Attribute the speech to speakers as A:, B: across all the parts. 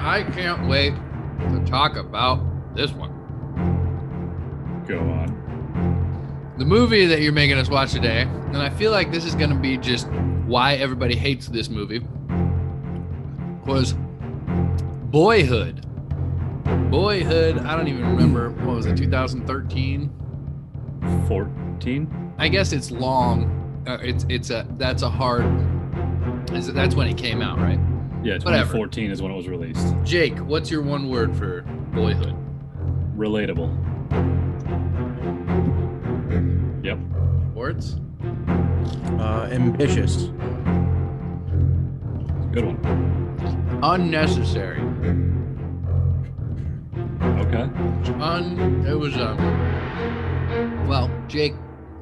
A: I can't wait to talk about this one.
B: Go on.
A: The movie that you're making us watch today, and I feel like this is going to be just why everybody hates this movie, was Boyhood. Boyhood, I don't even remember. What was it, 2013?
B: 14?
A: I guess it's long. Uh, it's it's a that's a hard. That's when it came out, right?
B: Yeah,
A: Whatever.
B: 2014 is when it was released.
A: Jake, what's your one word for Boyhood?
B: Relatable. Yep.
A: Words?
C: Uh, ambitious.
B: Good one.
A: Unnecessary.
B: Okay.
A: Un. It was um. Well, Jake,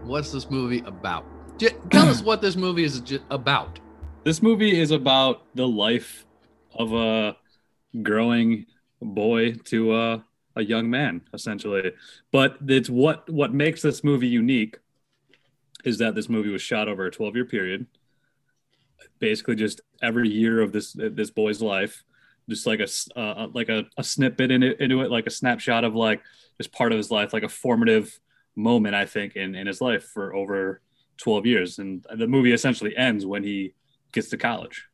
A: what's this movie about? J- tell us what this movie is j- about.
B: This movie is about the life of a growing boy to a, a young man, essentially. But it's what what makes this movie unique is that this movie was shot over a 12 year period. Basically, just every year of this this boy's life, just like a s- uh, like a, a snippet in it, into it, like a snapshot of like just part of his life, like a formative moment, I think, in in his life for over 12 years. And the movie essentially ends when he gets to college,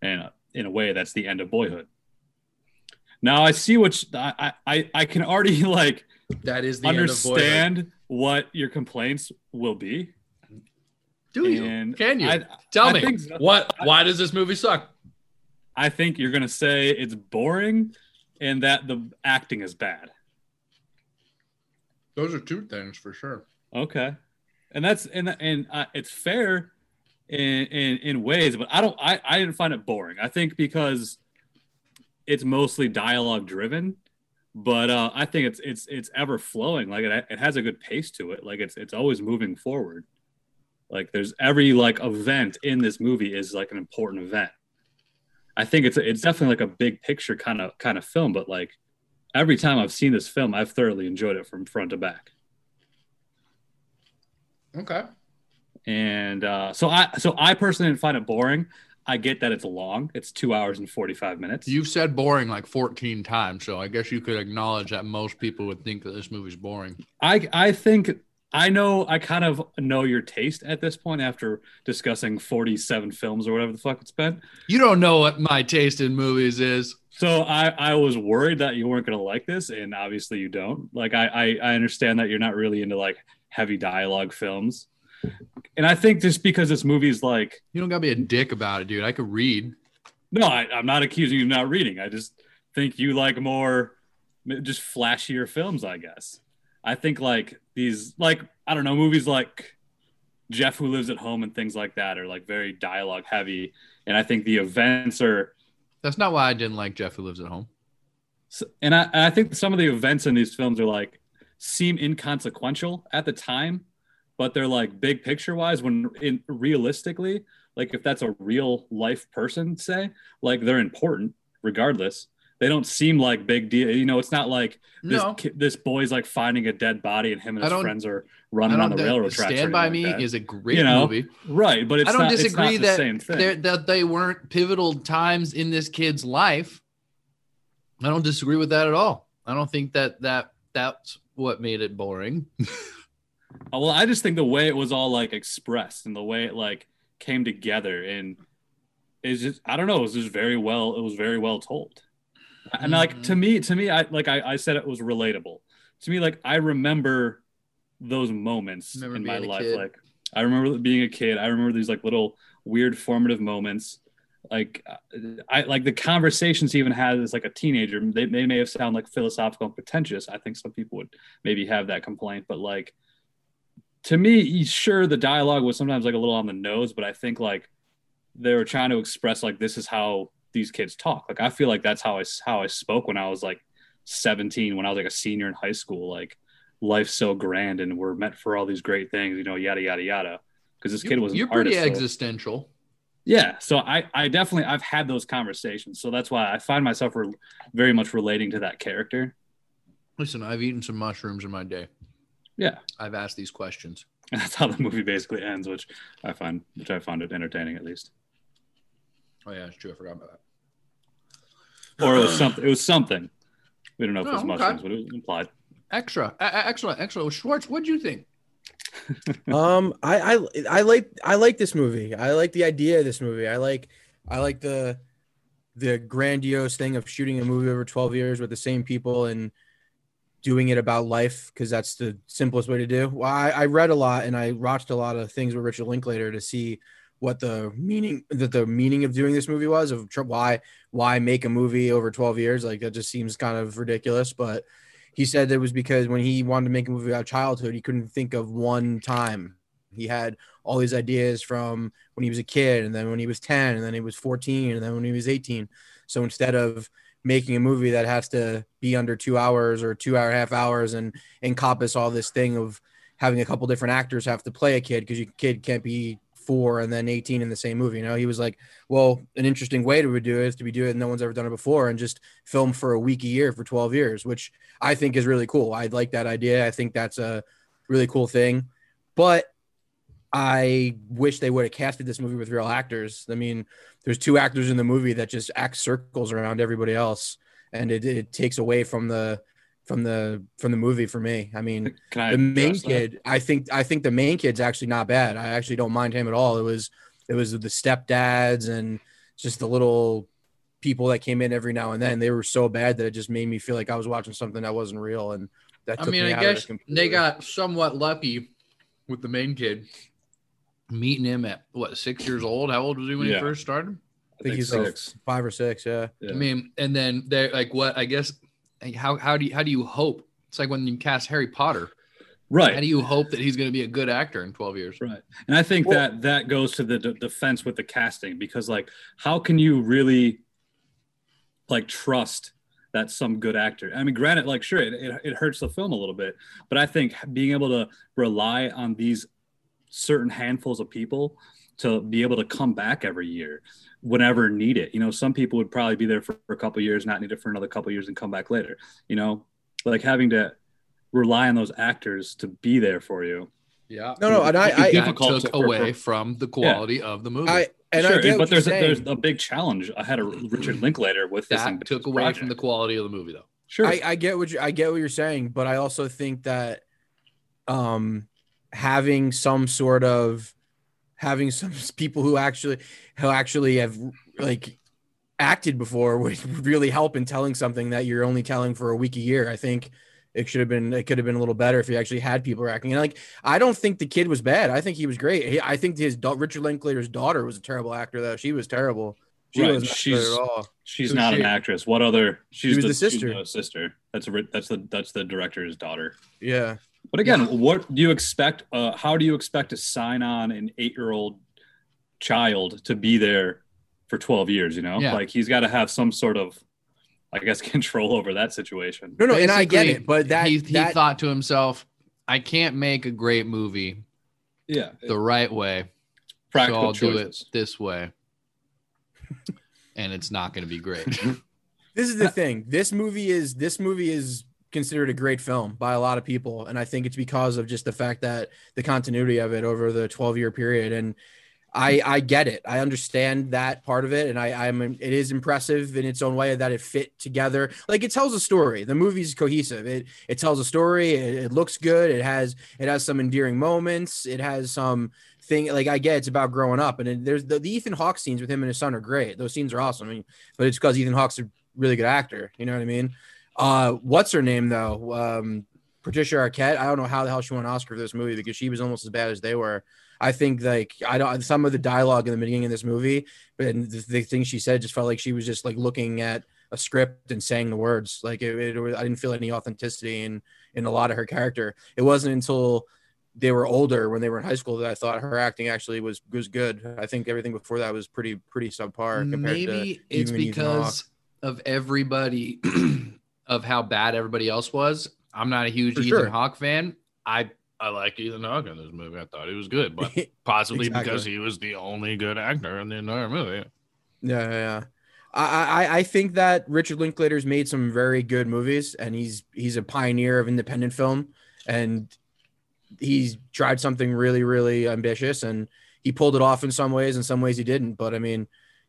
B: and uh, in a way, that's the end of boyhood. Now I see what sh- I I I can already like
A: That is the
B: understand what your complaints will be.
A: Do you?
B: And
A: Can you?
B: I-
A: Tell
B: I
A: me
B: think so.
A: what? Why does this movie suck?
B: I think you're gonna say it's boring and that the acting is bad.
A: Those are two things for sure.
B: Okay, and that's and and uh, it's fair in, in in ways, but I don't. I I didn't find it boring. I think because it's mostly dialogue driven, but uh, I think it's it's it's ever flowing. Like it, it has a good pace to it. Like it's it's always moving forward. Like there's every like event in this movie is like an important event. I think it's it's definitely like a big picture kind of kind of film, but like every time I've seen this film, I've thoroughly enjoyed it from front to back.
A: Okay.
B: And uh, so I so I personally didn't find it boring. I get that it's long; it's two hours and forty five minutes.
A: You've said boring like 14 times, so I guess you could acknowledge that most people would think that this movie's boring.
B: I I think I know I kind of know your taste at this point after discussing forty seven films or whatever the fuck it's been.
A: You don't know what my taste in movies is.
B: So I I was worried that you weren't gonna like this, and obviously you don't. Like I I, I understand that you're not really into like heavy dialogue films, and I think just because this movie is like
A: You don't gotta be a dick about it, dude. I could read.
B: No, I, I'm not accusing you of not reading. I just think you like more, just flashier films. I guess. I think like these, like I don't know, movies like Jeff Who Lives at Home and things like that are like very dialogue heavy, and I think the events are.
A: That's not why I didn't like Jeff Who Lives at Home.
B: And I, and I think some of the events in these films are like seem inconsequential at the time, but they're like big picture wise. When in realistically, like if that's a real life person, say like they're important regardless. They don't seem like big deal. You know, it's not like this
A: No.
B: ki- this boy's like finding a dead body and him and his friends are running on the railroad tracks.
A: Stand by
B: anything
A: Me
B: like that.
A: is a great
B: You know,
A: movie.
B: right, but it's
A: I don't
B: not,
A: disagree
B: the
A: that
B: same thing.
A: that they weren't pivotal times in this kid's life. I don't disagree with that at all. I don't think that that that's what made it boring.
B: Well, I just think the way it was all like expressed and the way it like came together and is just I don't know, it was just very well it was very well told. And like
A: Mm-hmm.
B: to me, to me, I like I, I said it was relatable. To me, like I remember those moments
A: Remember
B: in my life.
A: kid?
B: Like I remember being a kid. I remember these like little weird formative moments. Like I like the conversations he even had as like a teenager. They, they may have sound like philosophical and pretentious. I think some people would maybe have that complaint, but like to me, sure, the dialogue was sometimes like a little on the nose, but I think like they were trying to express like this is how these kids talk. Like I feel like that's how I how I spoke when I was like 17, when I was like a senior in high school. Like life's so grand and we're meant for all these great things, you know, yada yada yada. Because this kid was
A: You're pretty
B: artist, so-
A: existential.
B: yeah, so I I definitely I've had those conversations, so that's why I find myself re- very much relating to that character.
A: Listen, I've eaten some mushrooms in my day.
B: Yeah,
A: I've asked these questions.
B: and that's how the movie basically ends, which I find which I found it entertaining at least.
A: Oh yeah, it's true. I forgot about that.
B: or it was something. It was something. We don't know if it was
A: Oh, okay.
B: mushrooms, but it was implied.
A: Extra, A- a- excellent, excellent. Schwartz, what do you think?
C: um I, I i like i like this movie i like the idea of this movie i like i like the the grandiose thing of shooting a movie over 12 years with the same people and doing it about life because that's the simplest way to do well I, I read a lot and i watched a lot of things with richard linklater to see what the meaning that the meaning of doing this movie was of why why make a movie over 12 years like that just seems kind of ridiculous but he said it was because when he wanted to make a movie about childhood, he couldn't think of one time. He had all these ideas from when he was a kid, and then when he was 10, and then he was 14, and then when he was 18. So instead of making a movie that has to be under two hours or two hour half hours and encompass all this thing of having a couple different actors have to play a kid because your kid can't be four and then 18 in the same movie. You know, he was like, well, an interesting way to do it is to be doing it. No one's ever done it before and just film for a week a year for 12 years, which I think is really cool. I like that idea. I think that's a really cool thing. But I wish they would have casted this movie with real actors. I mean, there's two actors in the movie that just act circles around everybody else, and it, it takes away from the from the from the movie for me. I mean,
B: Can I
C: the main
B: that?
C: kid, I think I think the main kid's actually not bad. I actually don't mind him at all. It was it was the stepdads and just the little people that came in every now and then. They were so bad that it just made me feel like I was watching something that wasn't real. And that
A: I mean,
C: me
A: I
C: out of it
A: guess they got somewhat lucky with the main kid meeting him at what six years old. How old was he when he first started?
C: I think he's like
B: six.
C: five or six. Yeah.
B: Yeah.
A: I mean, and then they're like, what? I guess how how do you how do you hope? It's like when you cast Harry Potter.
B: right.
A: How do you hope that he's going to be a good actor in twelve years?
B: Right. And I think
C: Well-
B: that that goes to the d- defense with the casting because like how can you really like trust that some good actor? I mean granted like sure it, it, it hurts the film a little bit, but I think being able to rely on these certain handfuls of people to be able to come back every year whenever needed. You know, some people would probably be there for, for a couple of years, not need it for another couple of years and come back later, you know? Like having to rely on those actors to be there for you.
A: Yeah.
C: No, no, and I, I,
A: That took
B: to-
A: away
B: for-
A: from the quality of the movie.
C: I, and
B: sure,
C: I get
B: but there's a, there's a big challenge ahead of Richard Linklater with
A: that
B: ambitious
A: took away
B: project.
A: from the quality of the movie, though.
B: sure.
C: I, I get what you I get what you're saying, but I also think that um having some sort of having some people who actually who actually have like acted before would really help in telling something that you're only telling for a week a year. I think it should have been it could have been a little better if you actually had people acting. And like I don't think the kid was bad. I think he was great. He, I think his da- Richard Linklater's daughter was a terrible actor though. She was terrible. She
B: Right, she's-
C: she's,
A: who's
B: not
A: she?
B: an actress. What other? She's
C: was the
B: she's
C: sister.
B: the sister. That's a, that's the that's the director's daughter.
C: Yeah.
B: But again, what do you expect? Uh, how do you expect to sign on an eight year old child to be there for twelve years? You know,
A: Yeah.
B: like he's got to have some sort of, I guess, control over that situation.
C: No, no, and I get it, but that
A: he, he
C: that,
A: thought to himself, I can't make a great movie
B: Yeah,
A: the right way, so I'll do it this way. and it's not going to be great.
C: this is the thing. This movie is this movie is considered a great film by a lot of people, and I think it's because of just the fact that the continuity of it over the 12 year period. And I I get it. I understand that part of it, and I I'm it is impressive in its own way that it fit together. Like it tells a story. The movie's cohesive. It it tells a story. It, it looks good. It has it has some endearing moments. It has some thing like I get it's about growing up, and it, there's the, the Ethan Hawke scenes with him and his son are great. Those scenes are awesome. I mean, but it's because Ethan Hawke's a really good actor. You know what I mean? Uh, what's her name though? Um, Patricia Arquette. I don't know how the hell she won an Oscar for this movie because she was almost as bad as they were. I think like I don't some of the dialogue in the beginning of this movie, but the, the thing she said just felt like she was just like looking at a script and saying the words. Like it, it was- I didn't feel any authenticity in in a lot of her character. It wasn't until they were older when they were in high school that I thought her acting actually was was good. I think everything before that was pretty pretty subpar compared to
A: Maybe it's
C: Ethan Hawke.
A: because of everybody of how bad everybody else was. I'm not a huge
C: For
A: Ethan
C: sure.
A: Hawke fan. I I like Ethan Hawke in this movie. I thought he was good, but possibly
C: Exactly.
A: because he was the only good actor in the entire movie.
C: Yeah, yeah. yeah. I, I I think that Richard Linklater's made some very good movies, and he's he's a pioneer of independent film, and he's tried something really really ambitious, and he pulled it off in some ways, in some ways he didn't. But I mean,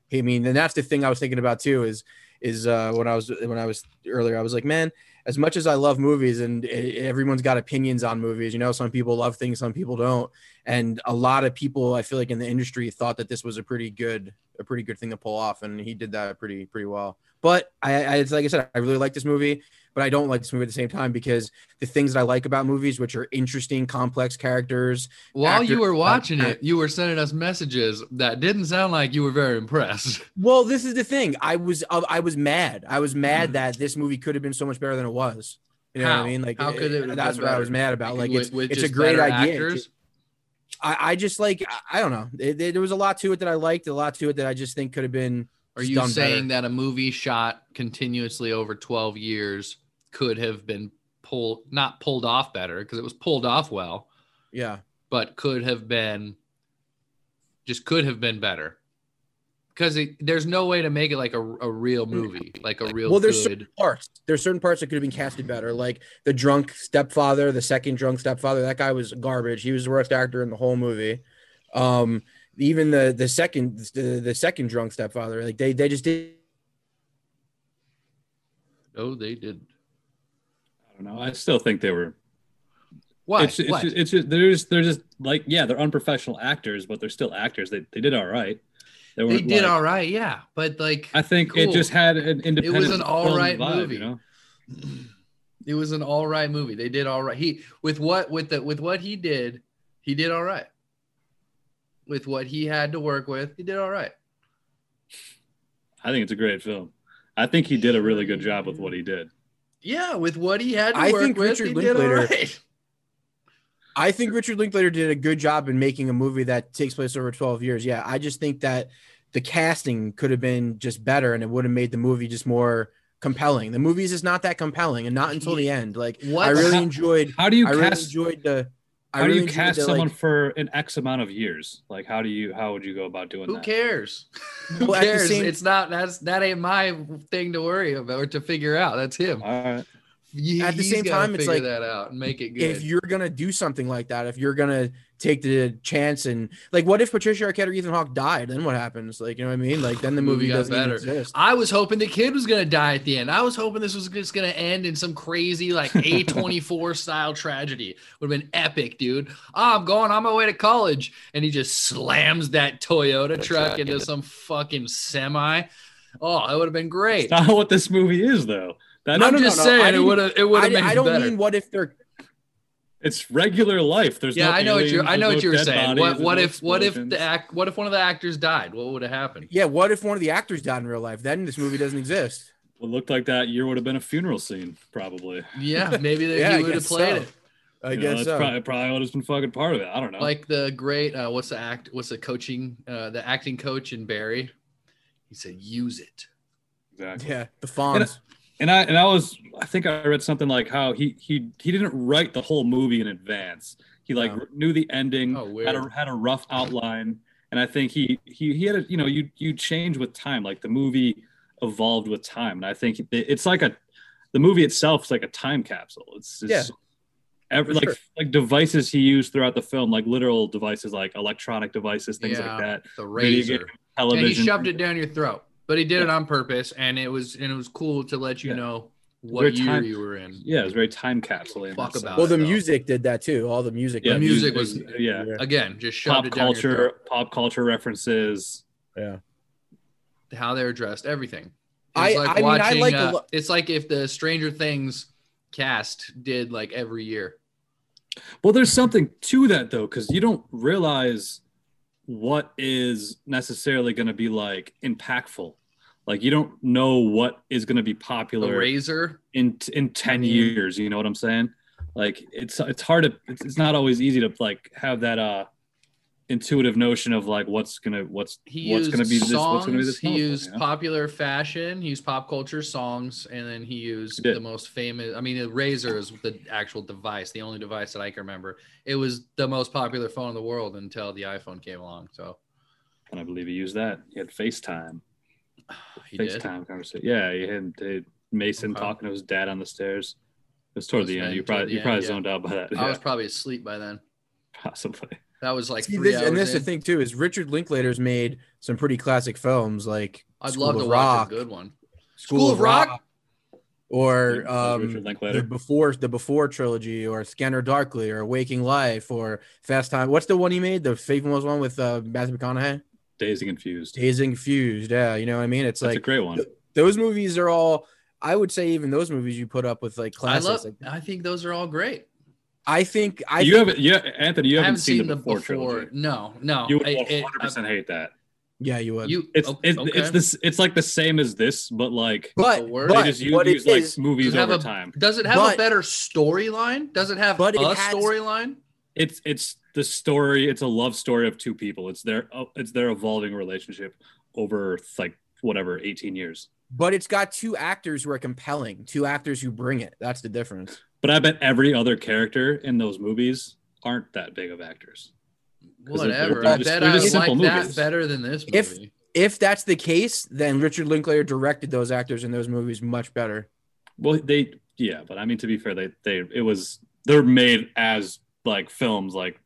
C: he, I mean, and that's the thing I was thinking about too is is uh, when I was when I was earlier. I was like, man, as much as I love movies and e- everyone's got opinions on movies, you know, some people love things, some people don't, and a lot of people I feel like in the industry thought that this was a pretty good a pretty good thing to pull off, and he did that pretty pretty well. But I, I it's like I said, I really like this movie but I don't like this movie at the same time because the things that I like about movies, which are interesting, complex characters.
A: While you were watching
C: uh,
A: it, you were sending us messages that didn't sound like you were very impressed.
C: Well, this is the thing. I was uh, I was mad. I was mad that this movie could have been so much better than it was. You know what I mean? Like,
A: How could it
C: That's what I was mad about. Like,
A: With-
C: it's
A: with
C: it's a great idea.
A: actors?
C: I, I just like I, I don't know. There was a lot to it that I liked. A lot to it that I just think could have been.
A: Are you saying
C: better.
A: that a movie shot continuously over 12 years could have been pulled, not pulled off better because it was pulled off well,
C: Yeah.
A: but could have been, just could have been better? Because there's no way to make it like a, a real movie, like a real
C: Well, there's
A: good.
C: certain parts. There's certain parts that could have been casted better, like the drunk stepfather, the second drunk stepfather. That guy was garbage. He was the worst actor in the whole movie. Um, even the the second the, the second drunk stepfather, like they they just did.
A: Oh, they didn't
B: I don't know. I still think they were.
A: Why?
B: It's, it's,
A: What?
B: just, it's just they're just they're just like yeah they're unprofessional actors but they're still actors. They they did all right.
A: they
B: weren't,
A: did
B: like-
A: all right, yeah, but like
B: I think it just had an independent.
A: an all
B: film
A: right
B: vibe,
A: movie.
B: You know?
A: it was an all right movie. They did all right. He with what with the with what he did, he did all right. With what he had to work with, he did all right.
B: I think it's a great film. I think he did a really good job with what he did.
A: Yeah, with what he had to
C: I
A: work
C: think
A: with,
C: Richard
A: he did all
C: Linklater-
A: right.
C: I think Richard Linklater did a good job in making a movie that takes place over 12 years. Yeah, I just think that the casting could have been just better, and it would have made the movie just more compelling. The movie is just not that compelling, and not until the end. Like
A: What?
C: I really enjoyed.
B: How do you
C: I really
B: cast?
C: enjoyed the. I
B: how do you cast
C: the,
B: someone
C: like,
B: for an X amount of years? Like how do you how would you go about doing
A: Who
B: that?
A: cares? Who
C: Well,
A: cares?
C: same-
A: It's not that's that ain't my thing to worry about or to figure out. That's him.
B: All right.
A: He-
C: At the same time, it's like,
A: that out and make it good.
C: if you're gonna do something like that, if you're gonna take the chance and like, what if Patricia Arquette or Ethan Hawke died? Then what happens? Like, you know what I mean? Like, then the
A: Movie
C: movie doesn't
A: better.
C: exist.
A: I was hoping the kid was gonna die at the end. I was hoping this was just gonna end in some crazy like A24 style tragedy. Would have been epic, dude. Oh, I'm going on my way to college, and he just slams that Toyota truck into some fucking semi. Oh, that would have been great.
B: That's not what this movie is though. That,
C: No,
A: I'm
C: no, no,
A: just
C: no. I
A: saying it
C: didn't-
A: would have it would
C: I,
A: have made
C: I don't
A: better.
C: mean what if they're
B: it's regular life. There's
A: yeah,
B: no
A: I know what you
B: aliens,
A: I know
B: there's
A: what you
B: no
A: were saying.
B: bodies,
A: What what
B: no
A: if what if the act what if one of the actors died? What would have happened?
C: yeah, what if one of the actors died in real life? Then this movie doesn't exist.
B: What looked like that year would have been a funeral scene, probably.
A: Yeah, maybe they,
C: Yeah,
A: would have played
C: so.
A: it.
C: I
B: You know,
C: guess
B: that's
C: so.
B: probably, probably would have been fucking part of it. I don't know.
A: like the great uh, what's the act what's the coaching uh, the acting coach in Barry he said use it
B: exactly.
C: yeah, the Fonz.
B: And I and I was I think I read something like how he he he didn't write the whole movie in advance. He like
C: No.
B: knew the ending,
A: Oh,
B: had a had a rough outline, and I think he he he had a you know you you change with time. Like the movie evolved with time, and I think it, it's like a the movie itself is like a time capsule. It's, it's
C: Yeah,
B: Every, like
C: sure.
B: like devices he used throughout the film, like literal devices, like electronic devices, things
A: Yeah.
B: like that,
A: the razor
B: game,
A: and
B: television.
A: he shoved it down your throat but he did it on purpose and it was and it was cool to let you
B: Yeah.
A: know what
B: Very
A: year
B: time-
A: you were in
B: Yeah, it was very time capsule. in
A: Fuck
B: that
A: about
B: sense.
C: well, the
A: though.
C: music did that too. All the music.
B: Yeah,
A: The music was-
B: yeah.
A: again just shoved
B: Pop
A: it down your
B: culture,
A: throat.
B: pop culture references.
C: yeah.
A: how they're dressed everything
C: I-
A: like
C: I mean, I like
A: uh,
C: lo-
A: it's like if the stranger things cast did like every year
B: Well, there's something to that though, because you don't realize what is necessarily going to be like impactful. Like you don't know what is going to be popular
A: razor
B: in in ten years. You know what I'm saying? Like it's it's hard to it's, it's not always easy to like have that uh intuitive notion of like what's gonna what's
A: he
B: what's gonna be this what's gonna be this
A: he
B: novel,
A: used
B: know?
A: popular fashion he used pop culture songs and then he used
B: He
A: the most famous i mean the Razr is the actual device the only device that i can remember it was the most popular phone in the world until the iphone came along so
B: and I believe he used that. He had FaceTime.
A: he did
B: FaceTime conversation. Yeah, he had, he had Mason
A: Okay.
B: talking to his dad on the stairs. It was toward
A: Must
B: the end. You probably you
A: end,
B: probably
A: yeah.
B: zoned out by that.
A: i
B: Yeah,
A: was probably asleep by then
B: possibly.
A: That was like
C: See,
A: three
C: this,
A: hours
C: and this is the thing too is Richard Linklater's made some pretty classic films like
A: i'd
C: School
A: love
C: of
A: to
C: Rock,
A: watch a good one School of Rock?
C: or
B: Richard
C: um,
B: Linklater.
C: the before the before trilogy, or Scanner Darkly, or Waking Life, or Fast Time. What's the one he made? The famous one with uh, Matthew McConaughey,
B: Dazed and Confused.
C: Dazed and Confused. Yeah, you know what I mean. It's
B: That's a
C: like
B: great one.
C: those movies are all. I would say even those movies you put up with like
A: I love.
C: like,
A: I think those are all great.
C: I think I
B: you
C: think,
B: haven't, yeah, Anthony. You haven't,
A: haven't
B: seen,
A: seen
B: the
A: them
B: before,
A: before.
B: trilogy.
A: No, no.
B: You would 100 percent hate that.
C: yeah, you would.
A: You
B: It's
A: o-
B: it's it's this. It's like the same as this, but like
C: but
A: The
B: they
C: but
B: just use,
C: what it
B: use like
C: is-
B: movies
A: Does it
B: over
A: a-
B: time.
A: Does it have
C: But-
A: a better storyline? Does it have
C: But
A: a
C: it
A: storyline?
B: It's it's the story. It's a love story of two people. It's their oh, it's their evolving relationship over like whatever 18 years.
C: but it's got two actors who are compelling, two actors who bring it. That's the difference.
B: But I bet every other character in those movies aren't that big of actors. 'Cause they're-
A: Whatever.
B: they're
A: I bet I like
B: simple
A: that
B: movies.
A: better than this
C: If-
A: movie.
C: If that's the case, then Richard Linklater directed those actors in those movies much better.
B: Well, they yeah, but I mean to be fair, they they it was they're made as like films, like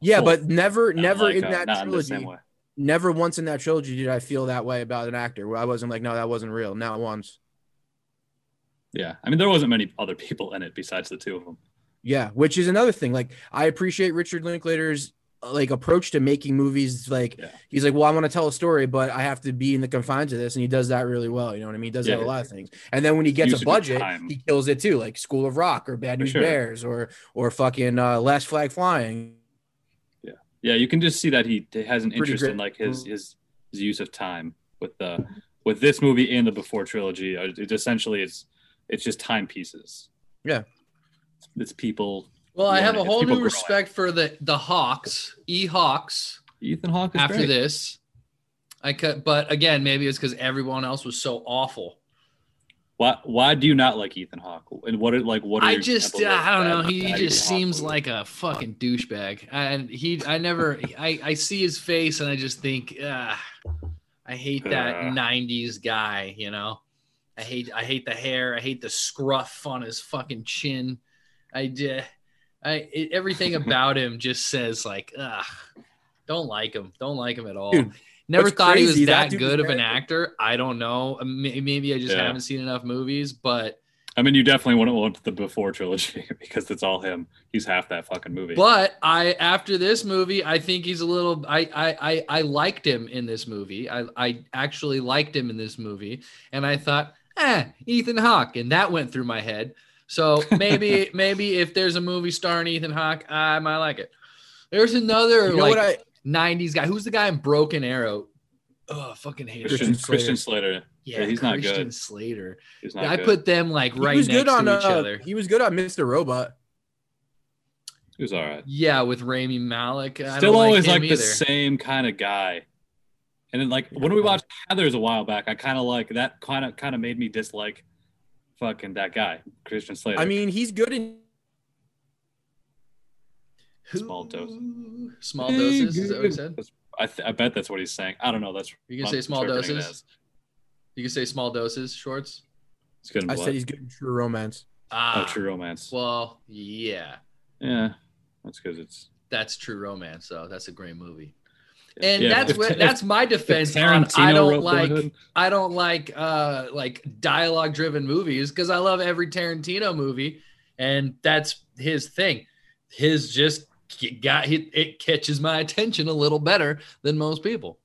C: Yeah,
B: Cool.
C: but never, never
B: like,
C: in
B: uh,
C: that
B: not in
C: trilogy.
B: way.
C: never once in that trilogy did I feel that way about an actor. Where I wasn't like, no, that wasn't real. Not once.
B: Yeah, I mean there wasn't many other people in it besides the two of them.
C: Yeah, which is another thing. Like, I appreciate Richard Linklater's like approach to making movies. Like,
B: Yeah.
C: he's like, well, I want to tell a story, but I have to be in the confines of this, and he does that really well. You know what I mean? He does that
B: Yeah.
C: with a lot of things. And then when he gets a budget, he kills it too, like School of Rock or Bad News
B: sure.
C: Bears or or fucking uh, Last Flag Flying.
B: Yeah, yeah, you can just see that he has an
C: Pretty
B: interest
C: great.
B: in like his his his use of time with the with this movie and the before trilogy. uh, It essentially it's it's just timepieces.
C: Yeah.
B: it's people.
A: Well, I have a whole new respect for the the Hawks, E Hawks.
B: Ethan Hawke is
A: After
B: great.
A: this, I cut. But again, maybe it's because everyone else was so awful.
B: Why why do you not like Ethan Hawke? And what are like what are
A: I just, uh, I don't know.
B: bad-
A: He just
B: Ethan
A: seems
B: movies?
A: like a fucking douchebag, and he, I never, I, I see his face, and I just think, ah, I hate that
B: Uh.
A: '90s guy. You know, I hate, I hate the hair. I hate the scruff on his fucking chin. I just, I, it, everything about him just says like, ah, don't like him. Don't like him at all.
C: Dude,
A: Never thought he was
C: that
A: that good of an actor. I don't know. Maybe I just
B: Yeah.
A: haven't seen enough movies, but.
B: I mean, you definitely wouldn't want the before trilogy because it's all him. He's half that fucking movie.
A: But I after this movie, I think he's a little I I I, I liked him in this movie. I, I actually liked him in this movie. And I thought, eh, Ethan Hawke. And that went through my head. So maybe maybe if there's a movie starring Ethan Hawke, I might like it. There's another
C: You know
A: like
C: what I?
A: 90s guy. Who's the guy in Broken Arrow? Oh, I fucking hate
B: Christian,
A: him.
B: Christian Slater.
A: Yeah,
B: Yeah, he's not good.
A: Christian
B: good.
A: Slater.
B: He's not
A: I
B: good.
A: put them like
C: He
A: right
C: was
A: next
C: good on
A: to each
C: uh,
A: other.
C: He was good on Mr. Robot.
B: he was all right.
A: Yeah, with Rami Malek. I
B: Still
A: don't
B: always
A: him
B: like the same kind of guy. And then like when we watched Heathers a while back, I kind of like that kind of kind of made me dislike fucking that guy, Christian Slater.
C: I mean, he's good in.
B: Small
A: doses. Small doses. Is that what he said?
B: I, th- I bet that's what he's saying. I don't know. That's
A: You can
B: I'm
A: say small doses. You can say small doses. Shorts.
B: It's good. in
C: I
B: blood.
C: said he's good in True Romance.
A: Ah,
B: oh, True Romance.
A: Well, yeah,
B: yeah, that's because it's.
A: that's true romance. So that's a great movie. And
B: Yeah,
A: that's what that's my defense. on, I don't like I don't like uh like dialogue driven movies because I love every Tarantino movie, and that's his thing. His just got it, it catches my attention a little better than most people.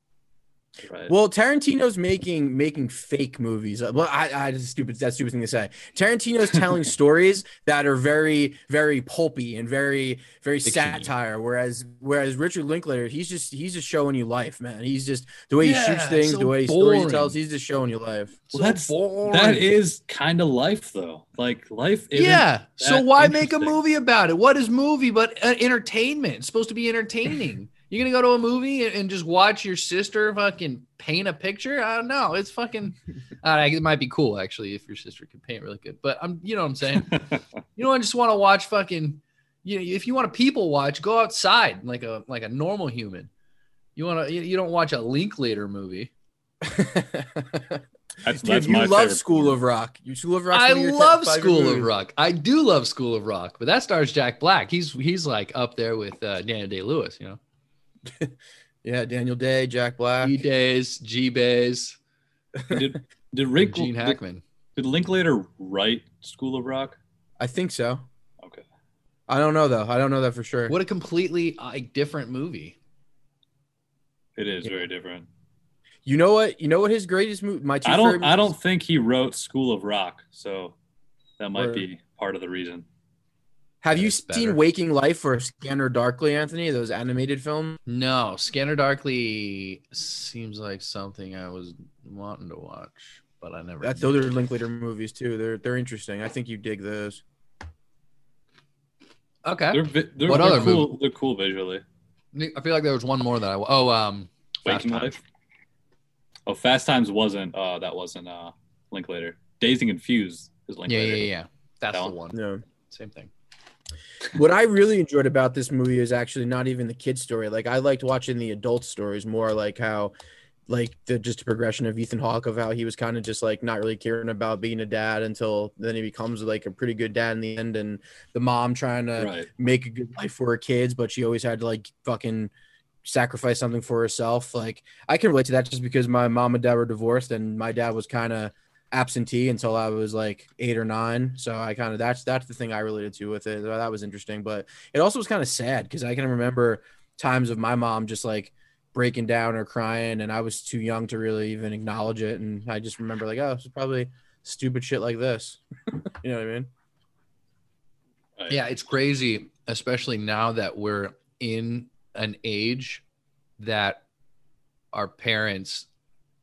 B: Right.
C: Well, Tarantino's making making fake movies. Uh, Well, I, I that's a stupid that's stupid thing to say. Tarantino's telling stories that are very very pulpy and very very
A: Fiction-y.
C: satire. Whereas whereas Richard Linklater, he's just he's just showing you life, man. He's just the way he shoots things,
A: so
C: the way he stories tells. He's just showing you life.
B: Well, that's-
A: boring.
B: that is kind of life, though. Like life. Isn't
A: yeah. So why make a movie about it? What is movie but uh, entertainment? It's supposed to be entertaining. You're gonna go to a movie and, and just watch your sister fucking paint a picture? I don't know. It's fucking. Uh, it might be cool actually if your sister could paint really good. But I'm, you know what I'm saying. you know, I just want to watch fucking. You know, if you want to people watch, go outside like a like a normal human. You want to. You, you don't watch a Linklater movie.
B: That's,
C: Dude,
B: that's
C: you
B: my
C: love
B: favorite.
C: School of Rock. You School of Rock.
A: I love School of Rock. I do love School of Rock, but that stars Jack Black. He's he's like up there with uh, Daniel Day Lewis. You know.
C: Yeah, Daniel Day, Jack Black.
A: G Days, G Bays.
B: Did, Did Rick
A: Gene
B: did,
A: Hackman.
B: did Linklater write School of Rock?
C: I think so.
B: Okay.
C: I don't know though. I don't know that for sure.
A: What a completely like different movie.
B: It is
C: Yeah.
B: very different.
C: You know what? You know what his greatest movie? My two
B: I don't I don't think he wrote School of Rock, so that might
C: Word.
B: be part of the reason.
C: Have you seen
A: better.
C: Waking Life or Scanner Darkly, Anthony? Those animated films.
A: No, Scanner Darkly seems like something I was wanting to watch, but I never.
C: That
A: did.
C: those are Linklater movies too. They're they're interesting. I think you dig those.
A: okay.
B: They're, they're,
A: What
B: they're
A: other
B: cool. They're cool visually.
A: I feel like there was one more that I. Oh, um, Fast
B: Waking
A: Times.
B: Life. Oh, Fast Times wasn't. Uh, that wasn't uh Linklater. Dazed and Confused is
A: Yeah,
B: Linklater.
A: yeah, yeah. That's
B: That
A: the
B: one?
A: one.
C: Yeah.
A: Same thing.
C: What I really enjoyed about this movie is actually not even the kid story. Like I liked watching the adult stories more, like how, like the just a progression of Ethan Hawke of how he was kind of just like not really caring about being a dad until then he becomes like a pretty good dad in the end, and the mom trying to
B: Right.
C: make a good life for her kids, but she always had to like fucking sacrifice something for herself. Like I can relate to that just because my mom and dad were divorced, and my dad was kind of absentee until I was like eight or nine. So I kind of that's that's the thing I related to with it. That was interesting, but it also was kind of sad because I can remember times of my mom just like breaking down or crying, and I was too young to really even acknowledge it. And I just remember like, oh, it's probably stupid shit like this. you know what I mean?
A: Yeah, it's crazy, especially now that we're in an age that our parents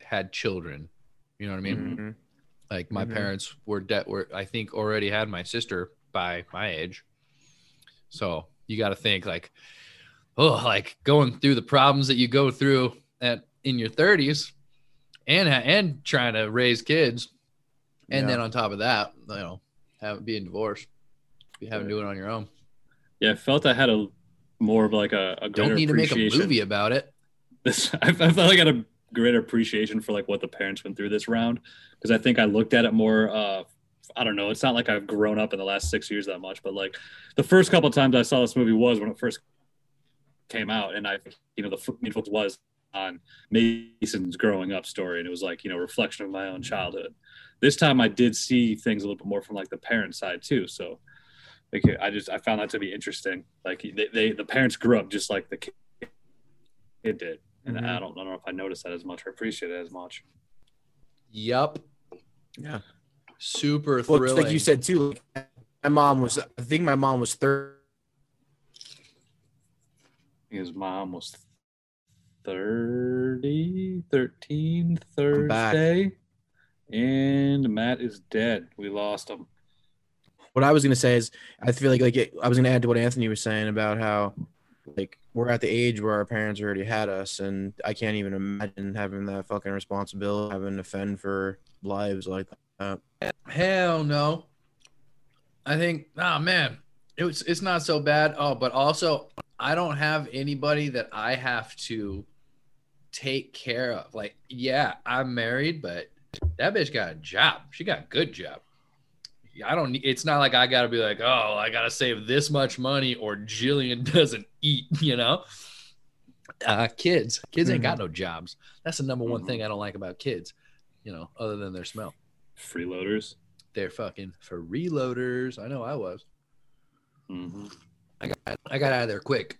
A: had children. You know what I mean?
C: Mhm.
A: Like my
C: Mhm.
A: parents were debt were I think already had my sister by my age. So you got to think like, oh, like going through the problems that you go through at in your 30s, and and trying to raise kids, and
C: Yeah.
A: then on top of that, you know, have being divorced, you having to do it on your own.
B: Yeah, I felt I had a more of like a, a
A: Don't need to make a movie about it.
B: This I, I felt like I had a greater appreciation for like what the parents went through this round because I think I looked at it more. Uh, I don't know. It's not like I've grown up in the last six years that much, but like the first couple times I saw this movie was when it first came out, and I, you know, the main focus was on Mason's growing up story, and it was like you know reflection of my own childhood. This time I did see things a little bit more from like the parent side too, so like I just I found that to be interesting. Like they, they the parents grew up just like the kid did, and
C: Mhm.
B: I don't I don't know if I noticed that as much or appreciate it as much.
A: Yup.
C: Yeah.
A: Super
C: Well,
A: thrilling.
C: it's like you said too. My mom was. I think my mom was third.
B: His mom was 30, 13. Thursday, and Matt is dead. We lost him.
C: What I was gonna say is, I feel like like it, I was gonna add to what Anthony was saying about how, like, we're at the age where our parents already had us, and I can't even imagine having that fucking responsibility, having to fend for lives like that.
A: Hell no. I think, oh man, it was, it's not so bad. Oh, but also, I don't have anybody that I have to take care of. Like, yeah, I'm married, but that bitch got a job. She got a good job. I don't. It's not like I got to be like, oh, I got to save this much money, or Jillian doesn't eat. You know, uh, kids, kids ain't got no jobs. That's the number one thing I don't like about kids. You know, other than their smell
B: Freeloaders.
A: they're fucking for reloaders. I know I was.
B: Mm-hmm.
A: I got I got out of there quick.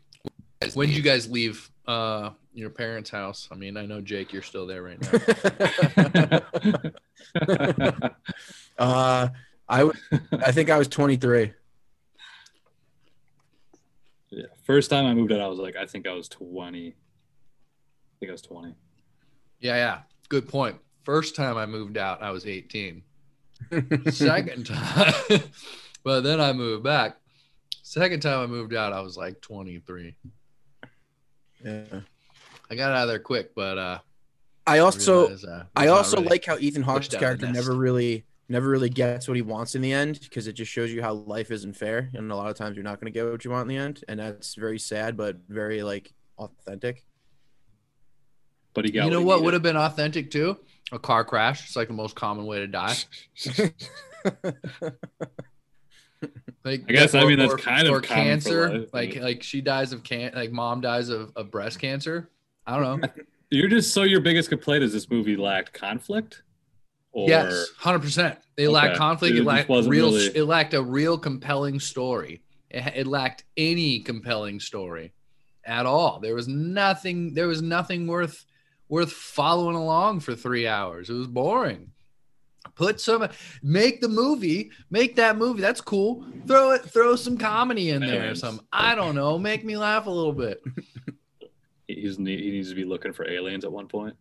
A: When did you guys leave uh your parents' house? I mean, I know Jake, you're still there right now.
C: uh, I w- I think I was 23.
B: yeah. First time I moved out, I was like, I think I was 20. I think I was 20.
A: yeah, yeah. Good point. First time I moved out, I was 18. Second time, but then I moved back. Second time I moved out, I was like 23.
C: yeah.
A: I got out of there quick, but uh
C: I also
A: realized, uh,
C: I also
A: ready.
C: like how Ethan Hawke's
A: pushed out of the
C: character never really never really gets what he wants in the end because it just shows you how life isn't fair and a lot of times you're not going to get what you want in the end and that's very sad but very like authentic.
B: But he got
A: you know
B: he
A: what would have been authentic too? A car crash. It's like the most common way to die. Like
B: I guess, I mean, that's
A: or-
B: kind of
A: or
B: common
A: cancer.
B: life,
A: like
B: but-
A: like she dies of can like mom dies of, of breast cancer. I don't know.
B: You're just so your biggest complaint is this movie lacked conflict. Or
A: yes, hundred percent. It lacked conflict.
B: It
A: It, lacked real.
B: really-
A: It lacked a real compelling story. It, it lacked any compelling story at all. There was nothing. There was nothing worth worth following along for three hours. It was boring. Put some, make the movie, make that movie. That's cool. Throw it, throw some comedy in there or something. I don't know. Make me laugh a little bit.
B: he's he needs to be looking for aliens at one point.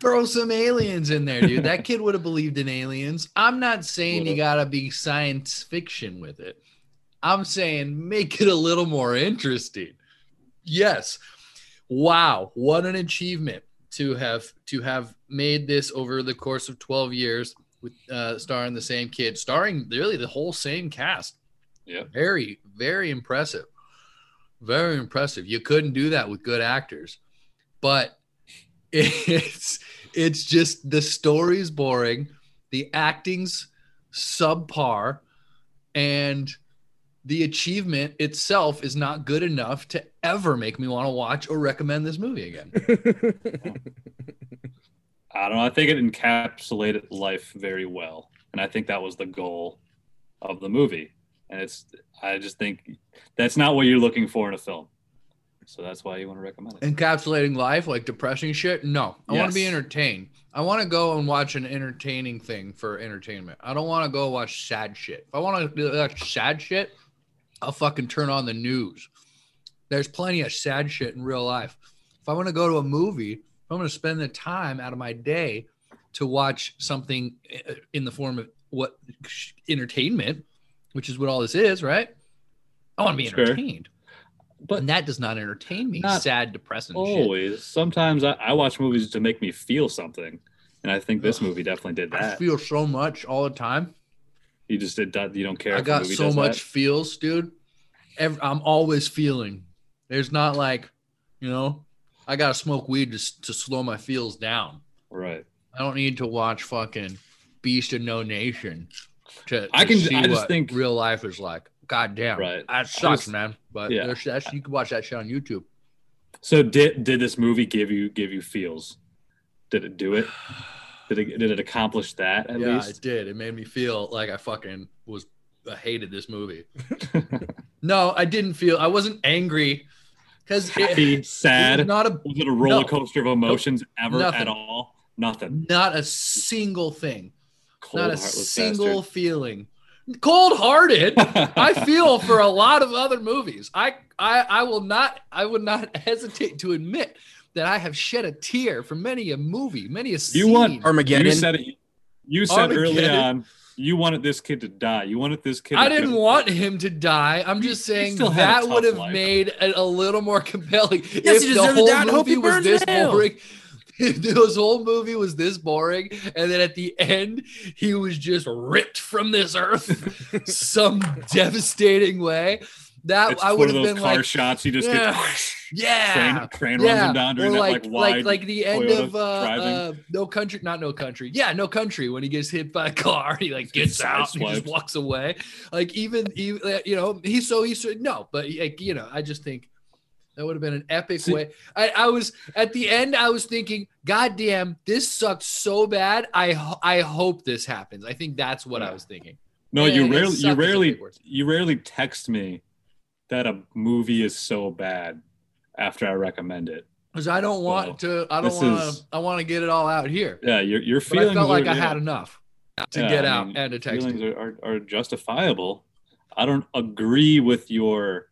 A: Throw some aliens in there, dude. That kid would have believed in aliens. I'm not saying you gotta be science fiction with it. I'm saying make it a little more interesting. Yes. Wow, what an achievement to have to have made this over the course of 12 years with uh starring the same kid, starring really the whole same cast.
B: Yeah.
A: Very, very impressive. Very impressive. You couldn't do that with good actors. But it's it's just the story's boring, the acting's subpar, and the achievement itself is not good enough to ever make me want to watch or recommend this movie again.
B: I don't know. I think it encapsulated life very well, and I think that was the goal of the movie. And it's, I just think that's not what you're looking for in a film, so that's why you want to recommend it.
A: Encapsulating life like depressing shit? No. I want to be entertained. I want to go and watch an entertaining thing for entertainment. I don't want to go watch sad shit. If I want to watch sad shit, I'll fucking turn on the news. There's plenty of sad shit in real life. If I want to go to a movie, if I'm going to spend the time out of my day to watch something uh, in the form of what entertainment, which is what all this is, right? I want to be
B: Sure. But
A: and that does not entertain me.
B: Not
A: Sad, depressing shit.
B: always, sometimes I, I watch movies to make me feel something, and I think this movie definitely did that.
A: I feel so much all the time.
B: You just did that. You don't care.
A: I got so much
B: that?
A: feels, dude. Ev I'm always feeling. There's not like, you know, I gotta smoke weed to, s- to slow my feels down.
B: Right.
A: I don't need to watch fucking Beast of No Nation to,
B: I can-
A: see
B: I just
A: what
B: think-
A: real life is like. God damn,
B: Right.
A: that sucks,
B: just-
A: man. But
B: yeah.
A: there's that you can watch that shit on YouTube.
B: So did did this movie give you give you feels? Did it do it? Did it did it accomplish that at
A: yeah,
B: least?
A: it did. It made me feel like I fucking was I hated this movie. No, I didn't feel. I wasn't angry because
B: Happy, sad.
A: not a
B: was it a roller
A: no.
B: coaster of emotions ever
A: Nothing.
B: at all? Nothing.
A: not a single thing,
B: Cold,
A: not a single feeling. Cold hearted. I feel for a lot of other movies. I, I I will not. I would not hesitate to admit that I have shed a tear for many a movie, many a scene.
B: You want-
C: Armageddon.
B: you said it. You said early on you wanted this kid to die. You wanted this kid.
A: I
B: to
A: didn't want him to die. I'm just saying
B: still had a
A: that would have
B: life.
A: made it a little more compelling.
C: Yes, he
A: if the whole
C: die and hope he
A: movie was this
C: in hell.
A: boring, if this whole movie was this boring, and then at the end he was just ripped from this earth some devastating way, that
B: It's
A: I would have been
B: car
A: like,
B: shots. You just
A: yeah,
B: get
A: yeah,
B: train, train runs
A: yeah,
B: him down during
A: or
B: that
A: like
B: like
A: like
B: wide.
A: like the end
B: Toyota
A: of uh, uh no country not no country yeah no country when he gets hit by a car he like gets out and he just walks away like even even uh, you know he's so he's so, no but like you know I just think that would have been an epic
B: See-
A: way I, I was at the end I was thinking God damn this sucked so bad I I hope this happens I think that's what I was thinking
B: no,
A: Yeah,
B: you rarely, you rarely, you rarely text me that a movie is so bad after I recommend it.
A: because I don't want
B: Well,
A: to I don't want to I want to get it all out here
B: Yeah, your your
A: but
B: feelings.
A: I felt like
B: are,
A: I
B: yeah.
A: had enough to
B: Yeah,
A: get
B: I
A: out
B: mean,
A: and to text you.
B: feelings are, are, are justifiable. I don't agree with your.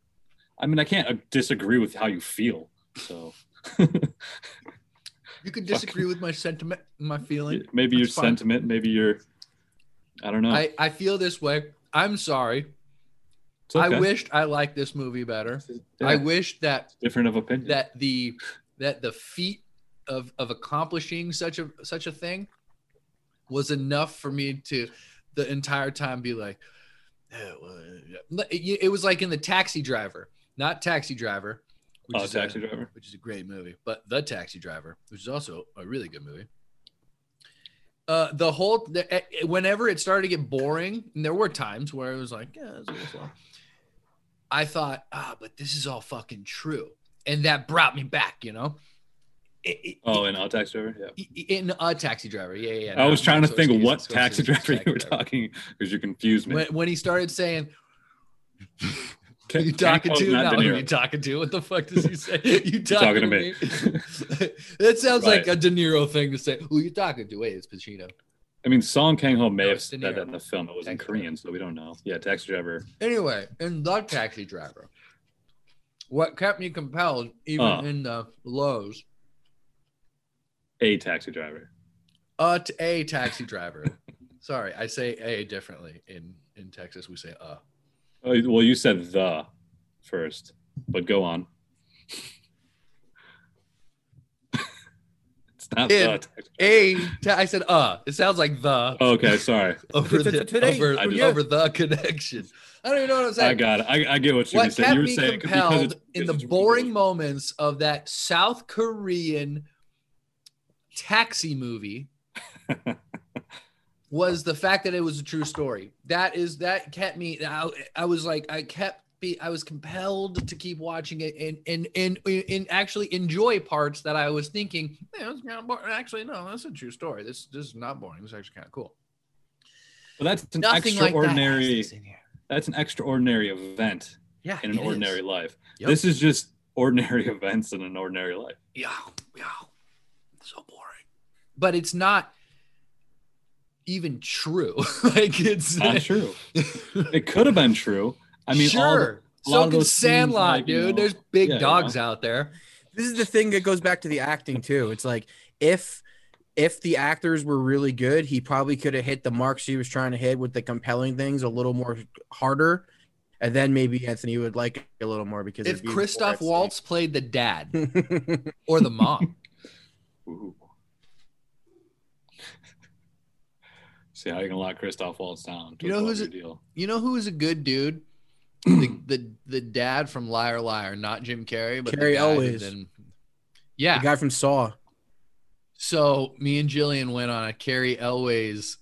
B: I mean, I can't uh, disagree with how you feel. So
A: You could disagree with my sentiment, my feeling.
B: maybe your
A: fine.
B: sentiment, maybe your. I don't know.
A: I, I feel this way. I'm sorry.
B: Okay.
A: I wished I liked this movie better.
B: Yeah,
A: I wish that
B: different of opinion.
A: that the that the feat of of accomplishing such a such a thing was enough for me to the entire time be like "Eh, well, yeah." it, it was like in the taxi driver not taxi driver which
B: oh,
A: is a-
B: driver.
A: which is a great movie, but The Taxi Driver, which is also a really good movie. Uh, the whole, the, eh, eh, whenever it started to get boring, and there were times where it was like, yeah, is a little slow. I thought, ah, but this is all fucking true, and that brought me back. You know, i-
B: Oh, and a taxi driver. Yeah.
A: in a taxi driver. Yeah, yeah. yeah.
B: I was trying to think of what taxi driver you were talking because you confused me.
A: When, when he started saying,
B: Ken-
A: "You talking to?"
B: not
A: who
B: Niro.
A: you talking to? What the fuck does he say? You talking,
B: talking
A: to me? that sounds like a De Niro thing to say. Who you talking to? Wait, it's Pacino.
B: I mean, Song Kang Ho may
A: No,
B: have said that in the film. It was in
A: Taxi
B: Korean, so we don't know. Yeah, taxi driver.
A: Anyway, in the taxi driver, what kept me compelled, even
B: Uh.
A: in the lows,
B: A taxi driver.
A: uh, a taxi driver. Sorry, I say a differently in in Texas. We say uh.
B: Oh, well, you said the first, but go on. it's not
A: In
B: the taxi
A: A, said uh. It sounds like the
B: Oh, okay, sorry.
A: over
C: T- t-
A: the
C: today-
A: over,
B: I just-
A: over the connection. I don't even know what I'm saying.
B: I got it. I, I get what you were
A: what
B: saying.
A: kept
B: You were
A: me
B: saying 'cause- because
A: compelled
B: it's-
A: in the
B: it's
A: boring
B: English.
A: moments of that South Korean taxi movie was the fact that it was a true story. That is that kept me. I, I was like, I kept be, I was compelled to keep watching it and and and and actually enjoy parts that I was thinking. Man, it's kind of boring. Actually, no, that's a true story. This this is not boring. This is actually kind of cool.
B: Well, that's an
A: Nothing like that
B: extraordinary.
A: in here.
B: that's an extraordinary event
A: Yeah,
B: in an
A: it is.
B: ordinary life.
A: Yep.
B: This is just ordinary events in an ordinary life.
A: yeah, yeah, so boring. But it's not even true. like it's
B: Not true. It could have been true. I mean, all the-
A: sure. so
B: of
A: can
B: those
A: Sandlot,
B: like, you
A: dude.
B: know,
A: There's big
B: yeah,
A: dogs
B: know.
A: out there.
C: This is the thing that goes back to the acting too. It's like if if the actors were really good, he probably could have hit the marks he was trying to hit with the compelling things a little more harder, and then maybe Anthony would like it a little more because
A: If
C: be
A: Christoph Waltz played the dad or the mom,
B: Ooh. See how you can lock Christoph Waltz down.
A: You know who's a-
B: deal.
A: you know who is a good dude? the, the the dad from Liar Liar, not Jim Carrey, but the
C: Cary
A: guy
C: Elwes.
A: yeah.
C: the guy from Saw.
A: So me and Jillian went on a Cary Elways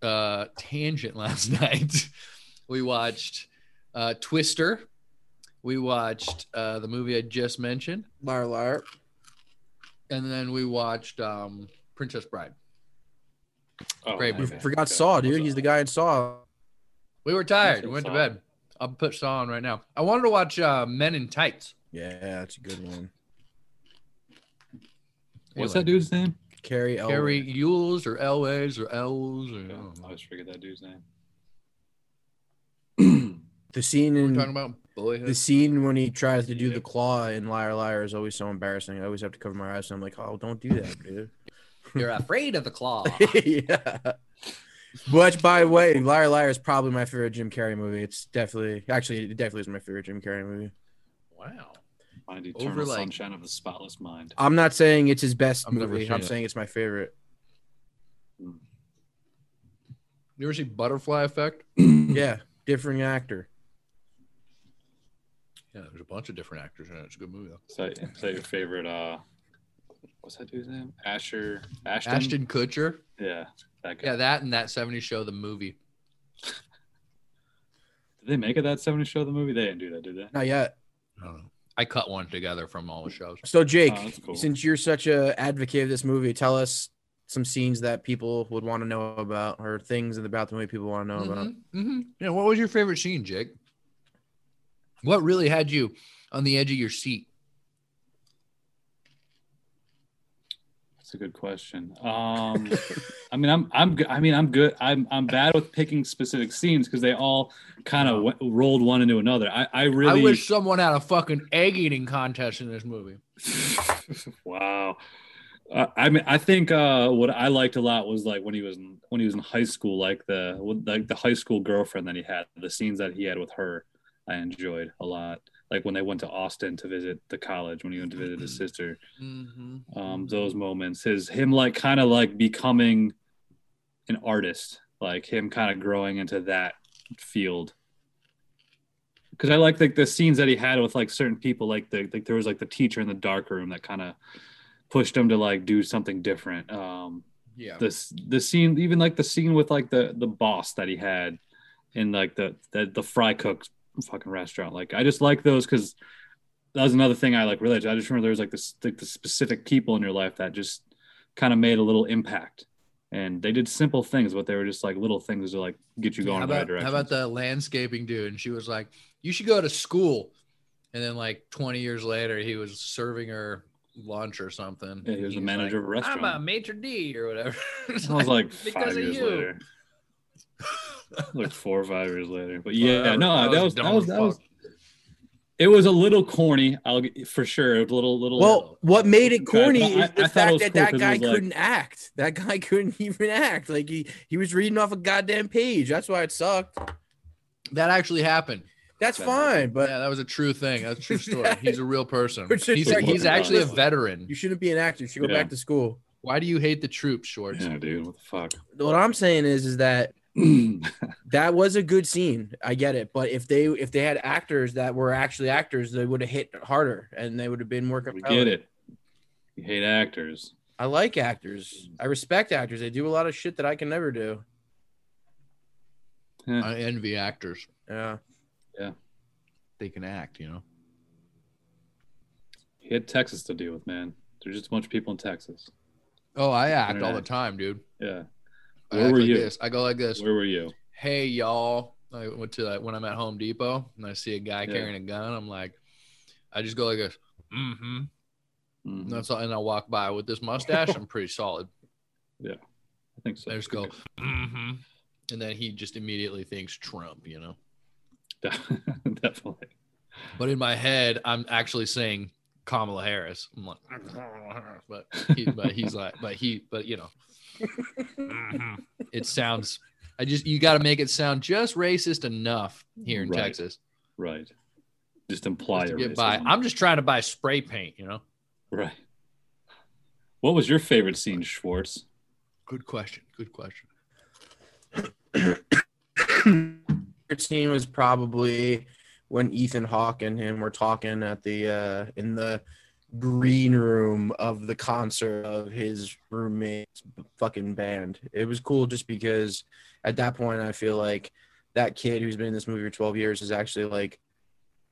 A: uh, tangent last night. we watched uh, Twister. We watched uh, the movie I just mentioned,
C: Liar, liar.
A: and then we watched um, Princess Bride.
B: Oh,
A: Great
B: my
C: We
A: movie.
B: bad.
C: forgot
B: Okay.
C: Saw, dude.
B: What's
C: He's the guy in Saw.
A: We were tired. We
B: Nothing
A: went to bed. I'll put Saw on right now. I wanted to watch uh, Men in Tights.
C: Yeah, that's a good one.
B: What's
A: Anyway,
B: that dude's name?
C: Cary Elwes.
A: Cary Yules or Elways or Ells or I
B: Yeah. I always forget that dude's name.
C: The scene
A: We're
C: in
A: talking about boyhood.
C: the scene when he tries to do
B: Yeah.
C: the claw in Liar Liar is always so embarrassing. I always have to cover my eyes. And I'm like, oh, don't do that, dude.
A: You're afraid of the claw.
C: yeah. Which, by the way, Liar Liar is probably my favorite Jim Carrey movie. It's definitely, actually, it definitely is my favorite Jim Carrey movie.
A: wow.
B: Find
A: Over, like-
B: sunshine of the spotless mind.
C: I'm not saying it's his best
A: I've never
C: movie.
A: seen
C: I'm
A: it.
C: saying it's my favorite.
A: You ever see Butterfly Effect?
C: Yeah, different actor.
A: Yeah, there's a bunch of different actors in it. It's a good movie though.
B: Is that, is that your favorite? Uh, what's that dude's name? Asher. Ashton.
A: Ashton Kutcher.
B: Yeah, that guy.
A: Yeah, that and that 70s show, the movie.
B: Did they make it that 70 show the movie? They didn't do that, did they?
C: Not yet.
A: I. I cut one together from all the shows.
C: So, Jake,
B: Oh, cool.
C: since you're such a advocate of this movie, tell us some scenes that people would want to know about, or things about the movie people want to know about.
A: Mhm, mhm. Yeah, what was your favorite scene, Jake? What really had you on the edge of your seat?
B: That's a good question. Um, I mean, I'm, I'm, good. I mean, I'm good. I'm, I'm bad with picking specific scenes because they all kind of w- rolled one into another. I, I really,
A: I wish someone had a fucking egg eating contest in this movie.
B: wow. Uh, I mean, I think uh, what I liked a lot was like when he was in, when he was in high school, like the like the high school girlfriend that he had, the scenes that he had with her, I enjoyed a lot. Like when they went to Austin to visit the college, when he went to visit his sister,
A: Mm-hmm.
B: um, those moments, his him like kind of like becoming an artist, like him kind of growing into that field. Because I like like the scenes that he had with like certain people, like the like there was like the teacher in the dark room that kind of pushed him to like do something different. Um,
A: Yeah.
B: this the scene, even like the scene with like the the boss that he had in like the the the fry cook fucking restaurant. Like I just like those because that was another thing I like realized. I just remember there was like this like the specific people in your life that just kind of made a little impact, and they did simple things, but they were just like little things to like get you going
A: how
B: in the right
A: about,
B: direction.
A: how about the landscaping dude? And she was like, "You should go to school." And then, like 20 years later, he was serving her lunch or something.
B: Yeah, he was the
A: He's
B: manager
A: like,
B: of a
A: I'm a
B: restaurant.
A: maitre d or whatever.
B: I was like
A: because
B: five
A: of
B: years
A: you.
B: later, like four or five years later. But yeah,
A: Whatever.
B: no, that was that
A: dumb
B: was
A: as
B: that was.
A: fuck.
B: It was a little corny. I'll get- for sure. It was a little little.
C: Well, uh, what made it corny
B: I-
C: is the
B: I thought
C: fact
B: was
C: that
B: cool
C: that
B: 'cause it
C: guy couldn't act. That guy couldn't even act. Like he he was reading off a goddamn page. That's why it sucked.
A: That actually happened.
C: That's
B: That
C: fine, but
A: yeah, that was a true thing. That's a true story. He's a real person. He's, he's actually a veteran.
C: you shouldn't be an actor. You should go
B: Yeah.
C: back to school.
A: Why do you hate the troops, Schwartz?
B: yeah, dude. What the fuck?
C: What I'm saying is, is that that was a good scene. I get it, but if they if they had actors that were actually actors, they would have hit harder and they would have been more
B: we
C: compelling.
B: get it. You hate actors.
C: I like actors. I respect actors. They do a lot of shit that I can never do.
A: I envy actors.
C: Yeah. Yeah.
A: They can act, you know.
B: He had Texas to deal with, man. There's just a bunch of people in Texas.
A: Oh, I act all the time, dude.
B: Yeah.
A: I
B: Where
A: act
B: were
A: like
B: you?
A: This. I go like this.
B: Where were you?
A: Hey, y'all. I went to like when I'm at Home Depot and I see a guy
B: Yeah.
A: carrying a gun. I'm like, I just go like this. Mm-hmm.
B: Mhm.
A: And that's all. And I walk by with this mustache. I'm pretty solid.
B: Yeah, I think so.
A: I just go, mm-hmm. And then he just immediately thinks Trump, you know.
B: Definitely.
A: But in my head, I'm actually saying Kamala Harris. I'm like, but he, but he's like, but he, but you know, Mhm. it sounds. I just you got to make it sound just racist enough here in
B: Right.
A: Texas
B: Right. Just imply
A: just to
B: your
A: get by. I'm just trying to buy spray paint, you know.
B: Right. What was your favorite scene, Schwartz?
A: Good question. Good question.
C: favorite scene was probably when Ethan Hawke and him were talking at the uh in the green room of the concert of his roommate's fucking band. It was cool just because at that point I feel like that kid who's been in this movie for 12 years has actually like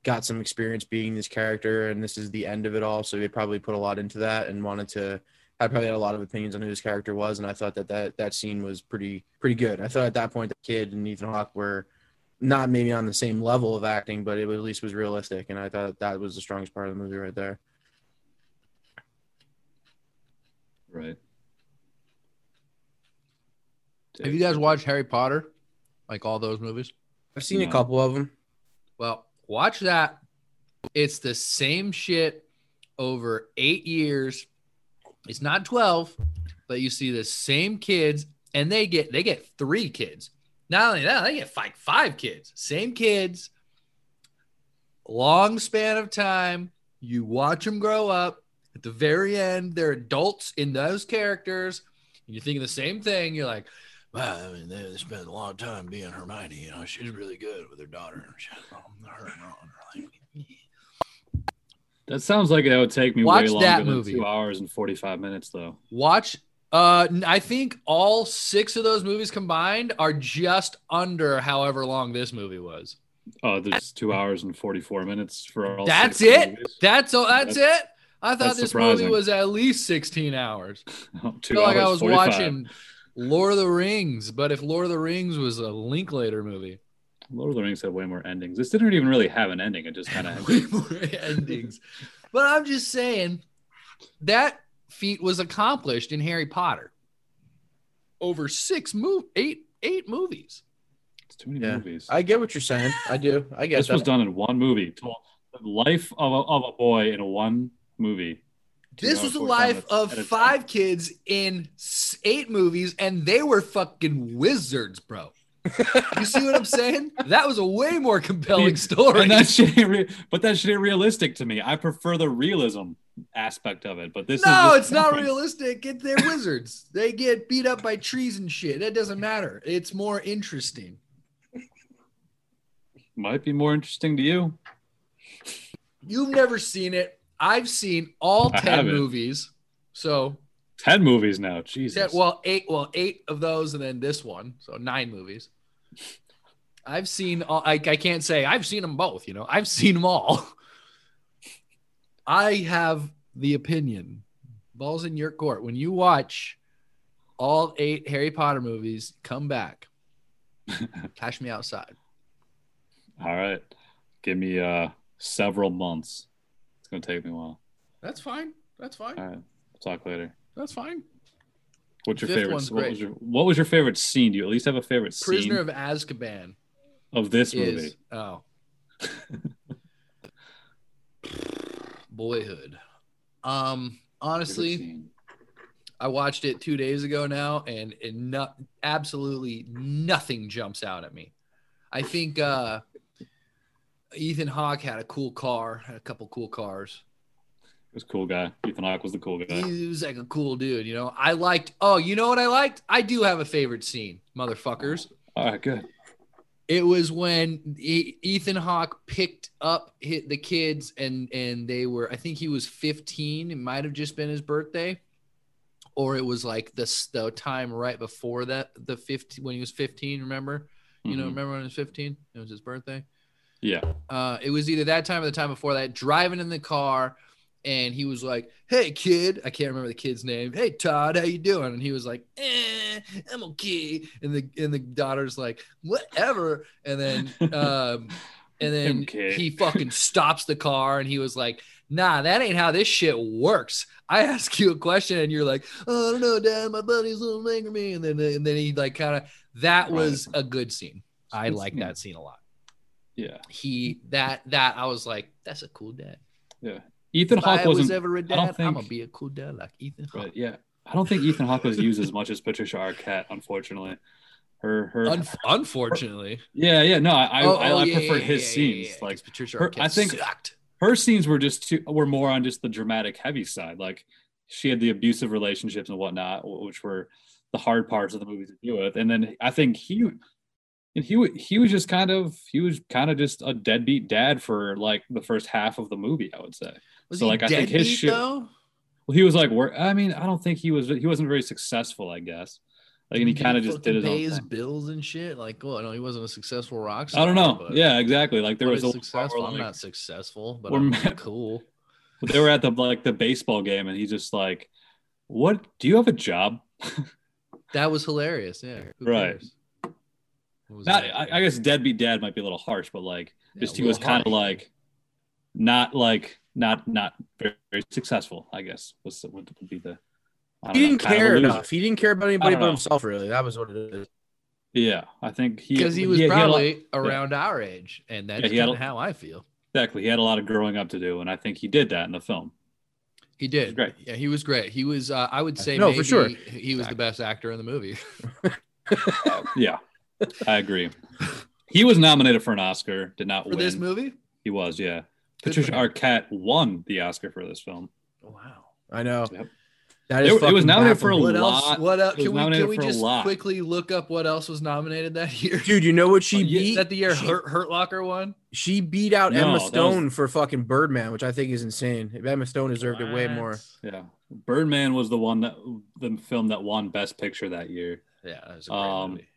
C: got some experience being this character and this is the end of it all so they probably put a lot into that and wanted to I probably had a lot of opinions on who this character was, and I thought that that, that scene was pretty pretty good. I thought at that point the kid and Ethan Hawke were not maybe on the same level of acting, but it at least was realistic, and I thought that was the strongest part of the movie right there.
B: Right.
A: Have you guys watched Harry Potter? Like all those movies?
C: I've seen a couple of them.
A: Well, watch that. It's the same shit over eight years. It's not 12, but you see the same kids and they get they get three kids. Not only that, they get like five kids. Same kids, long span of time. You watch them grow up. At the very end, they're adults in those characters. And you're thinking the same thing. You're like, wow, I mean, they, they spent a lot of time being Hermione. You know, she's really good with her daughter. She- her and Ron are
B: That sounds like it would take me
A: Watch
B: way longer
A: that
B: than
A: movie.
B: two hours and forty five minutes, though.
A: Watch. Uh, I think all six of those movies combined are just under however long this movie was.
B: Oh, there's two hours and forty four minutes for all.
A: That's it.
B: movies?
A: That's all. That's, it. I thought
B: that's
A: this
B: surprising.
A: movie was at least sixteen hours.
B: Oh,
A: I
B: two
A: feel like I was
B: 45.
A: watching Lord of the Rings, but if Lord of the Rings was a Linklater movie,
B: Lord of the Rings had way more endings. This didn't even really have an ending. It just kind of had
A: way more endings. But I'm just saying that feat was accomplished in Harry Potter over six move eight eight movies.
B: it's too many
C: Yeah.
B: movies.
C: I get what you're saying. I do. I get
B: this
C: that.
B: was done in one movie. Told the life of a, of a boy in one movie.
A: This was the life of
B: at a
A: five kids in eight movies, and they were fucking wizards, bro. You see what I'm saying? That was a way more compelling
B: time.
A: story.
B: And that shit ain't re- but that shit ain't realistic to me. I prefer the realism aspect of it. But this
A: no,
B: is just
A: it's not realistic. It, they're wizards. They get beat up by trees and shit. That doesn't matter. It's more interesting.
B: Might be more interesting to you.
A: You've never seen it. I've seen all
B: I
A: 10
B: haven't.
A: movies. So,
B: Ten movies now. Jesus.
A: ten, well, eight, well, eight of those, and then this one. So, nine movies. I've seen all, I, I can't say I've seen them both, you know, I've seen them all. I have the opinion. Balls in your court. When you watch all eight Harry Potter movies, come back. Cash me outside.
B: All right. Give me uh several months. It's gonna take me a while.
A: That's fine. That's fine.
B: All right. We'll talk later.
A: That's fine.
B: What's your
A: Fifth
B: favorite? What
A: great.
B: was your What was your favorite scene? Do you at least have a favorite
A: Prisoner
B: scene
A: of Azkaban
B: of this movie?
A: is oh boyhood. Um, honestly. I watched it two days ago now, and it not absolutely nothing jumps out at me. I think uh, Ethan Hawke had a cool car, had a couple cool cars.
B: It was a cool guy. Ethan Hawke was the cool guy.
A: He was like a cool dude, you know. I liked. Oh, you know what I liked? I do have a favorite scene, motherfuckers.
B: All right, good.
A: It was when Ethan Hawke picked up hit the kids, and and they were. I think he was 15. It might have just been his birthday, or it was like the the time right before that, the 15 when he was 15. Remember? You know,
B: Mhm.
A: remember when he was 15? It was his birthday.
B: Yeah.
A: Uh, it was either that time or the time before that. Driving in the car, and he was like, "Hey, kid," I can't remember the kid's name. Hey, Todd, how you doing? And he was like, "Eh, I'm okay." And the and the daughter's like, "Whatever." And then um, and then
B: Okay.
A: he fucking stops the car, and he was like. Nah, that ain't how this shit works. I ask you a question and you're like, "Oh, I don't know, Dad. My buddy's a little angry me." And then, and then he like kind of. That was a good scene. I like that scene a lot
B: Yeah.
A: he that that I was like, that's a cool dad.
B: Yeah. Ethan Hawke
A: was
B: wasn't.
A: ever a
B: don't
A: dad, I'm gonna be a cool dad like Ethan Hawke.
B: Right, yeah. I don't think Ethan Hawke was used as much as Patricia Arquette, unfortunately. Her, her,
A: Un- unfortunately,
B: yeah, yeah. No, I, I,
A: Oh,
B: I,
A: oh,
B: I
A: yeah,
B: preferred
A: yeah,
B: his
A: yeah,
B: scenes. Like
A: Patricia
B: her-
A: Arquette
B: I think-
A: sucked.
B: her scenes were just too, were more on just the dramatic, heavy side. Like she had the abusive relationships and whatnot, which were the hard parts of the movie to deal with. And then I think he, and he, he was just kind of, he was kind of just a deadbeat dad for like the first half of the movie. I would say.
A: Was
B: so,
A: he
B: like, I think his shit-
A: though?
B: Well, he was like, work. I mean, I don't think he was. He wasn't very successful, I guess. Like, and he kind of just did his
A: pay
B: own
A: his bills and shit. Like, well, no, he wasn't a successful rock star.
B: I don't know. Yeah, exactly. Like there was a
A: successful.
B: where,
A: I'm not successful, but I'm cool.
B: they were at the like the baseball game, and he's just like, "What? Do you have a job?"
A: That was hilarious. Yeah,
B: Right.
A: cares?
B: Not. I, I guess deadbeat dad might be a little harsh, but like,
A: Yeah,
B: just he was kind of like, not like not not very, very successful. I guess was would, would be the.
C: He
B: know,
C: didn't
B: kind of
C: care enough. He didn't care about anybody but
B: know.
C: himself. Really, that was what it is.
B: Yeah, I think he
A: because he was
B: had a lot-
A: probably around our age, and that's
B: Yeah,
A: kind
B: a-
A: of how I feel.
B: exactly. He had a lot of growing up to do, and I think he did that in the film.
A: He did.
B: great.
A: Yeah, he was great. He was. Uh, I would say
C: No, for sure.
A: he was the best actor in the movie.
B: Yeah, I agree. He was nominated for an Oscar, did not
A: For
B: win.
A: this movie?
B: He was, yeah.
A: Good
B: Patricia
A: for him.
B: Arquette won the Oscar for this film.
A: Wow.
C: I know.
B: Yep.
C: That
B: It-
C: is
B: it was
C: fucking
B: nominated for a
C: baffling.
A: What else?
B: lot.
A: What else?
B: It was
A: Can we,
B: nominated
A: can we
B: for a
A: just
B: lot.
A: quickly look up what else was nominated that year?
C: Dude, you know what she
B: Oh, yeah,
C: beat?
A: Is that the year
C: she,
A: Hurt, Hurt Locker won?
C: she beat out
B: No,
C: Emma
B: that was-
C: Stone for fucking Birdman, which I think is insane. Emma Stone deserved it way more.
B: Yeah. Birdman was the one that the film that won Best Picture that year.
A: Yeah, that was a great
B: Um,
A: movie.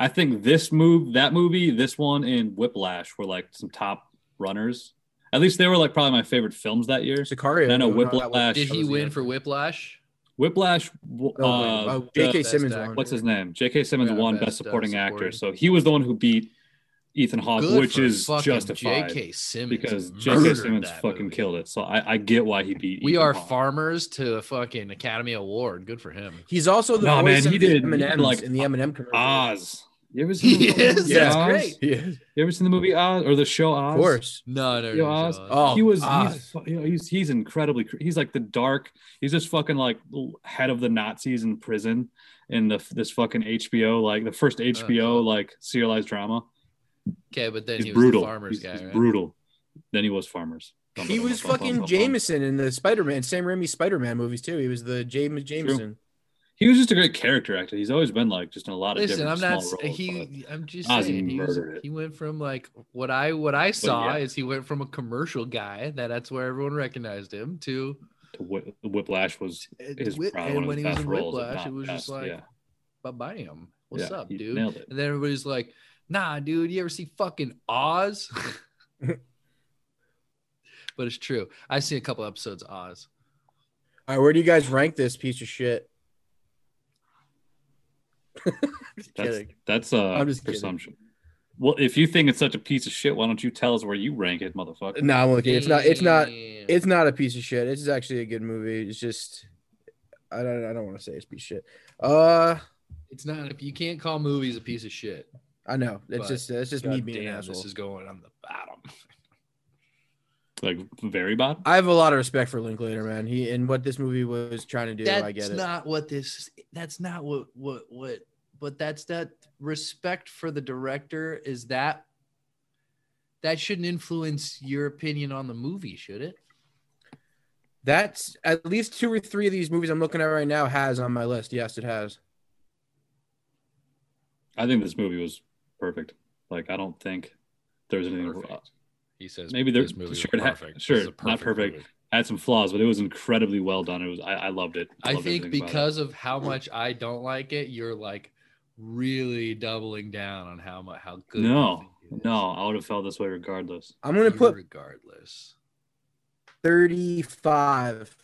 B: I think this move, that movie, this one, and Whiplash were like some top runners. At least they were like probably my favorite films that year.
C: Sicario.
B: I know
C: no, that was-
B: Whiplash-
A: Did he win for. Whiplash?
B: Whiplash.
C: Oh, wait,
B: uh,
C: oh, J.K. Simmons won.
B: what's his name? J.K. Simmons
A: Yeah,
B: won
A: best,
B: Best,
A: uh,
B: Supporting
A: supporting.
B: Actor, so he was the one who beat Ethan Hawke,
A: Good
B: which is
A: fucking
B: justified
A: J.K. Simmons
B: because J.K. Simmons fucking
A: movie.
B: killed it. So I, I get why he beat.
A: We
B: Ethan
A: are
B: Hawke.
A: farmers to a fucking Academy Award. Good for him.
C: He's also the
B: No,
C: voice
B: man, he
C: of the
B: did- he
C: M&Ms
B: did, like,
C: in the M&M commercial.
B: Oz. You ever seen?
A: He
B: the movie
A: is,
C: that's
B: Oz?
A: great.
C: Yeah,
B: You ever seen the movie Oz or the show Oz?
C: of course.
A: No, no, no.
B: Oz?
A: no.
C: Oh,
B: he was
C: Oz.
B: he's, you know, he's he's incredibly he's like the dark he's just fucking like head of the Nazis in prison in the this fucking HBO like the first HBO
A: Uh-huh.
B: like serialized drama.
A: okay, but then
B: He's
A: he was
B: brutal.
A: the farmers
B: he's,
A: guy,
B: he's
A: right?
B: brutal. Then he was farmers.
C: He was
B: bum, bum,
C: fucking
B: bum, bum.
C: Jameson in the Spider-Man, Sam Raimi Spider-Man movies too. He was the James Jameson.
B: He was just a great character actor. He's always been like just in a lot of different scenes.
A: Listen, I'm
B: different
A: not.
B: roles.
A: He, I'm just
B: Ozzy
A: saying. He, was, he went from like what I what I saw
B: yeah.
A: is he went from a commercial guy that that's where everyone recognized him to
B: to Whip, Whiplash was uh, his
A: Whip-
B: probably one
A: and
B: of
A: when
B: his
A: he was in
B: roles.
A: Whiplash, it was just like,
B: yeah.
A: bye bam. What's
B: Yeah,
A: up, dude? And then everybody's like, Nah, dude, you ever see fucking Oz? but it's true. I see a couple episodes of Oz.
C: All right, where do you guys rank this piece of shit? Just
B: That's
C: kidding.
B: that's a
C: I'm just kidding.
B: presumption. Well, if you think it's such a piece of shit, why don't you tell us where you rank it, motherfucker?
C: No, I'm looking. It's not. It's not. It's not a piece of shit. It's actually a good movie. It's just. I don't. I don't want to say it's piece of shit. Uh,
A: It's not. If you can't call movies a piece of shit,
C: I know. It's
A: But
C: just. It's just me
A: God
C: being an asshole.
A: this is going on the bottom.
B: Like very bad.
C: I have a lot of respect for Linklater, man. He and what this movie was trying to do.
A: that's
C: I get it.
A: not what this. That's not what what what. But that's that respect for the director. Is that that shouldn't influence your opinion on the movie, should it?
C: That's at least two or three of these movies I'm looking at right now has on my list. Yes, it has.
B: I think this movie was perfect. Like I don't think there's anything
A: Perfect. He says
B: Maybe there-
A: this movie
B: sure,
A: is
B: it ha-
A: perfect.
B: sure,
A: This is a
B: not perfect.
A: movie.
B: had some flaws, but it was incredibly well done. It was I, I loved it.
A: I
B: Loved
A: think
B: everything about it.
A: because of how much I don't like it, you're like really doubling down on how much how good.
B: no,
A: think it is.
B: no, I would have felt this way regardless.
C: I'm gonna put
A: regardless.
C: 35.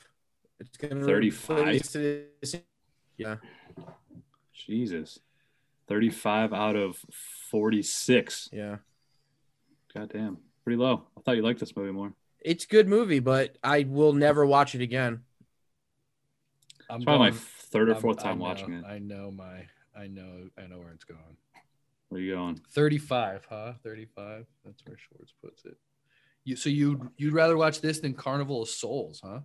C: It's gonna
B: 35?
C: Yeah.
B: Jesus, thirty-five out of forty-six.
C: Yeah.
B: Goddamn, pretty low. I thought you liked this movie more.
C: It's a good movie, but I will never watch it again.
A: I'm
B: It's probably my third or
A: I'm-
B: fourth time
A: know-
B: watching it.
A: I know my. I know. I know where it's going.
B: Where you going?
A: Thirty-five, huh? Thirty-five. That's where Schwartz puts it. You so you you'd rather watch this than Carnival of Souls, huh?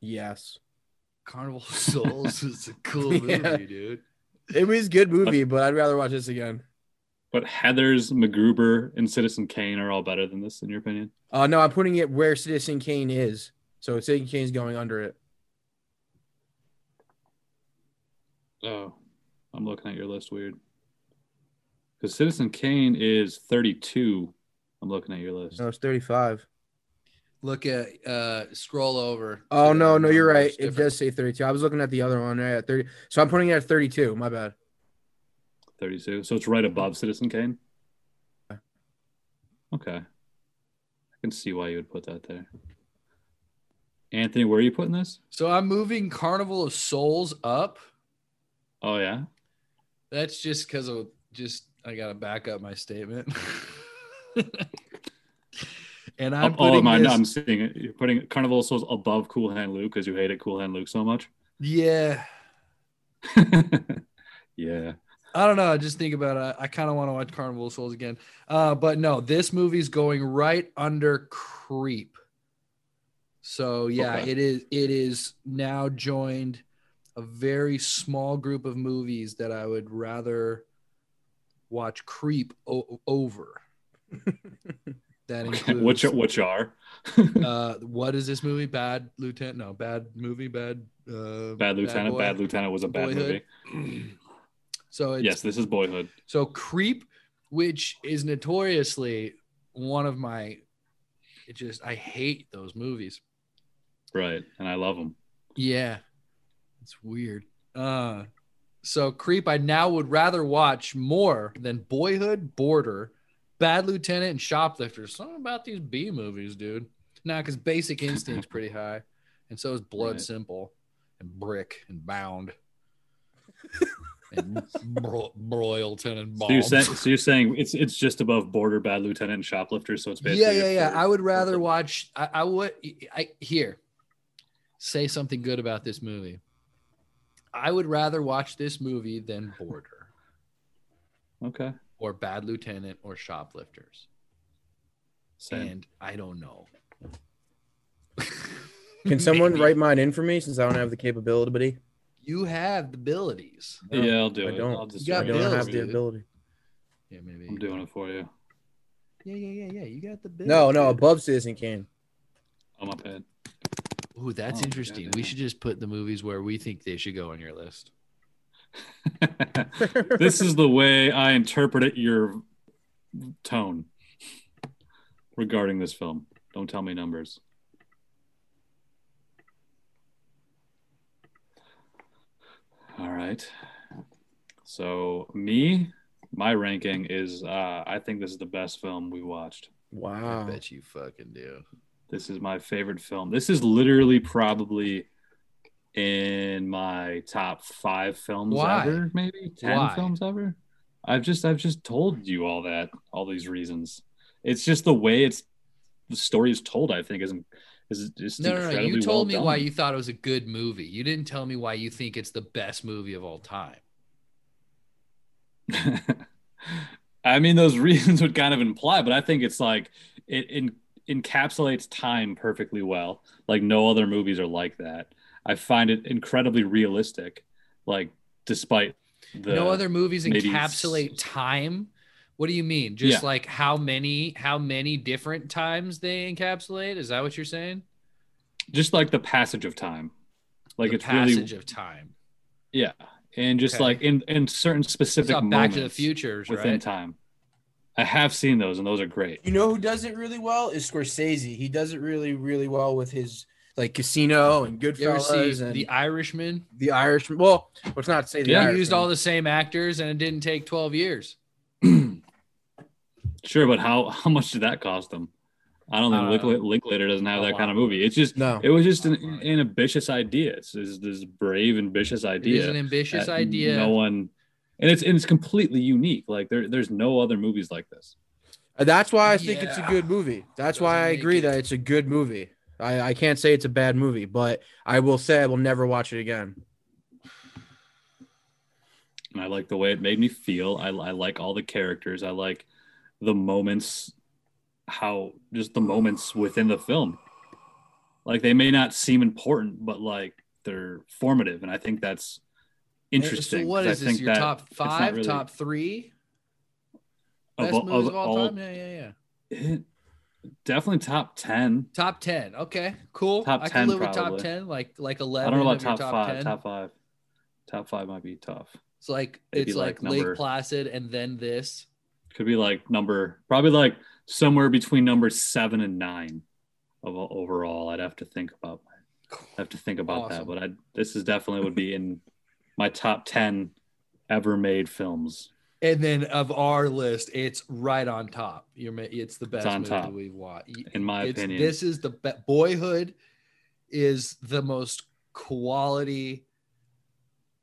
C: Yes.
A: Carnival of Souls is a cool movie,
C: Yeah.
A: dude.
C: It was a good movie, but I'd rather watch this again.
B: But Heather's, MacGruber, and Citizen Kane are all better than this, in your opinion?
C: Uh no, I'm putting it where Citizen Kane is. So Citizen Kane's going under it.
B: Oh, I'm looking at your list weird. Because Citizen Kane is 32. I'm looking at your list.
C: No, it's 35.
A: Look at uh scroll over.
C: Oh no, no, you're right. It does say 32. I was looking at the other one right at 30. So I'm putting it at 32. My bad.
B: 32. So it's right mm-hmm. above Citizen Kane? Okay. I can see why you would put that there. Anthony, where are you putting this?
A: So I'm moving Carnival of Souls up.
B: Oh, yeah?
A: That's just because of just I gotta back up my statement. and I'm
B: oh,
A: putting
B: mine,
A: this,
B: I'm seeing it. You're putting Carnival of Souls above Cool Hand Luke because you hated Cool Hand Luke so much.
A: yeah. I don't know. I just think about it. I kind of want to watch Carnival of Souls again. Uh, but no, this movie's going right under Creep. So yeah,
B: Okay.
A: it is. It is now joined a very small group of movies that I would rather watch Creep o- over. that includes
B: which, which are?
A: uh, what is this movie? Bad Lieutenant? No, bad movie. Bad. Uh,
B: Bad Lieutenant.
A: Boy?
B: Bad, Lieutenant was a bad
A: Boyhood.
B: movie.
A: So it's,
B: Yes, this is Boyhood.
A: So Creep, which is notoriously one of my, it just I hate those movies.
B: Right. And I love them.
A: Yeah, it's weird. Uh, so Creep, I now would rather watch more than Boyhood, Border, Bad Lieutenant, and Shoplifters. Something about these B movies, dude. Nah, because Basic Instinct's pretty high, and so is Blood
B: Right.
A: Simple, and Brick, and Bound. and bro- broil Tenenbaum.
B: So you're saying so you're saying it's it's just above Border, Bad Lieutenant, and Shoplifters. So it's basically
A: yeah, yeah, yeah. I would rather
B: third.
A: watch. I, I would. I here. Say something good about this movie. I would rather watch this movie than Border
B: Okay.
A: or Bad Lieutenant or Shoplifters.
B: Same.
A: And I don't know.
C: Can someone write mine in for me since I don't have the capability?
A: You have the abilities.
C: No,
B: yeah, I'll do
C: I
B: it.
C: don't.
B: I'll just
A: You got
C: I don't
A: bills,
C: have
B: for
C: the
A: dude.
C: ability.
A: Yeah, maybe.
B: I'm doing it for you.
A: Yeah, yeah, yeah, yeah. You got the bills.
C: No, no,
A: dude.
C: above Citizen Kane.
B: On my pad.
A: Ooh, that's
B: Oh,
A: interesting. We should just put the movies where we think they should go on your list.
B: this is the way I interpreted your tone regarding this film. Don't tell me numbers. All right. So me, my ranking is uh I think this is the best film we watched.
C: Wow.
A: I bet you fucking do.
B: This is my favorite film. This is literally probably in my top five films
A: Why?
B: ever, maybe ten
A: Why?
B: films ever. I've just I've just told you all that, all these reasons. It's just the way it's the story is told. I think is is just
A: No, no, no. You told
B: well
A: me why you thought it was a good movie. You didn't tell me why you think it's the best movie of all time.
B: I mean, those reasons would kind of imply, but I think it's like it in, encapsulates time perfectly well. Like no other movies are like that. I find it incredibly realistic. Like despite the
A: no other movies encapsulate time. What do you mean? Just
B: Yeah.
A: like how many how many different times they encapsulate? Is that what you're saying?
B: just like the passage of time. Like
A: the
B: it's
A: passage
B: really
A: of time.
B: yeah, and just
A: Okay.
B: like in in certain specific
A: not
B: moments
A: Back to the Futures,
B: within
A: right?
B: time. I have seen those, and those are great.
C: You know who does it really well is Scorsese. He does it really, really well with his like Casino and
A: You ever
C: Goodfellas and
A: The Irishman?
C: the Irishman. Well, let's not say the
B: Yeah.
A: They
C: Irishman.
A: used all the same actors, and it didn't take 12 years.
B: Sure, but how how much did that cost them? I don't think
A: Uh,
B: Linklater, Linklater doesn't have that
A: lot
B: kind of movie. It's just
C: No.
B: it was just an,
A: A lot more.
B: an ambitious idea. It's, it's this brave, ambitious idea.
A: It's an ambitious idea.
B: No one, and it's and it's completely unique. Like there, there's no other movies like this.
C: Uh, That's why I think it's a good movie. That's why I agree
A: it-
C: that it's a good movie. I, I can't say it's a bad movie, but I will say I will never watch it again.
B: And I like the way it made me feel. I, I like all the characters. I like the moments, how just the moments within the film. Like they may not seem important, but like they're formative, and I think that's interesting.
A: So what
B: I
A: is this? Your top five,
B: really-
A: top three
B: of,
A: best
B: all-
A: movies
B: of
A: of all
B: all-
A: time? Yeah, yeah, yeah.
B: it- definitely top ten.
A: Top ten. Okay, cool.
B: Top
A: I
B: 10
A: can live with top ten, like like
B: 11
A: I
B: don't know about
A: of your
B: top, five.
A: 10.
B: Top five. Top five might be tough.
A: It's like it's like,
B: like number-
A: Lake Placid and then this.
B: Could be like number probably like somewhere between number seven and nine of overall. I'd have to think about. I have to think about
A: Awesome.
B: that, but I this is definitely would be in my top ten ever made films.
A: And then of our list, it's right on top. You're it's the best
B: on
A: movie
B: top,
A: we've watched.
B: in my
A: It's-
B: opinion.
A: This is the be- Boyhood is the most quality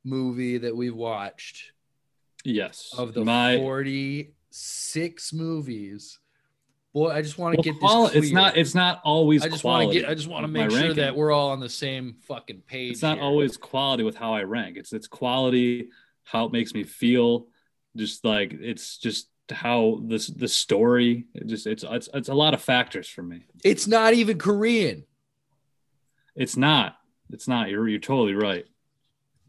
A: movie that we've watched
B: Yes,
A: of the
B: my
A: 46 movies. Boy, I just want to
B: well,
A: get this
B: quali- it's not it's not always
A: I just want to get I just want to make sure
B: ranking.
A: that we're all on the same fucking page.
B: it's not
A: here.
B: always quality with how I rank. It's it's quality, how it makes me feel, just like it's just how this the story. It just it's it's it's a lot of factors for me.
A: It's not even Korean.
B: It's not. It's not. You're you're totally right.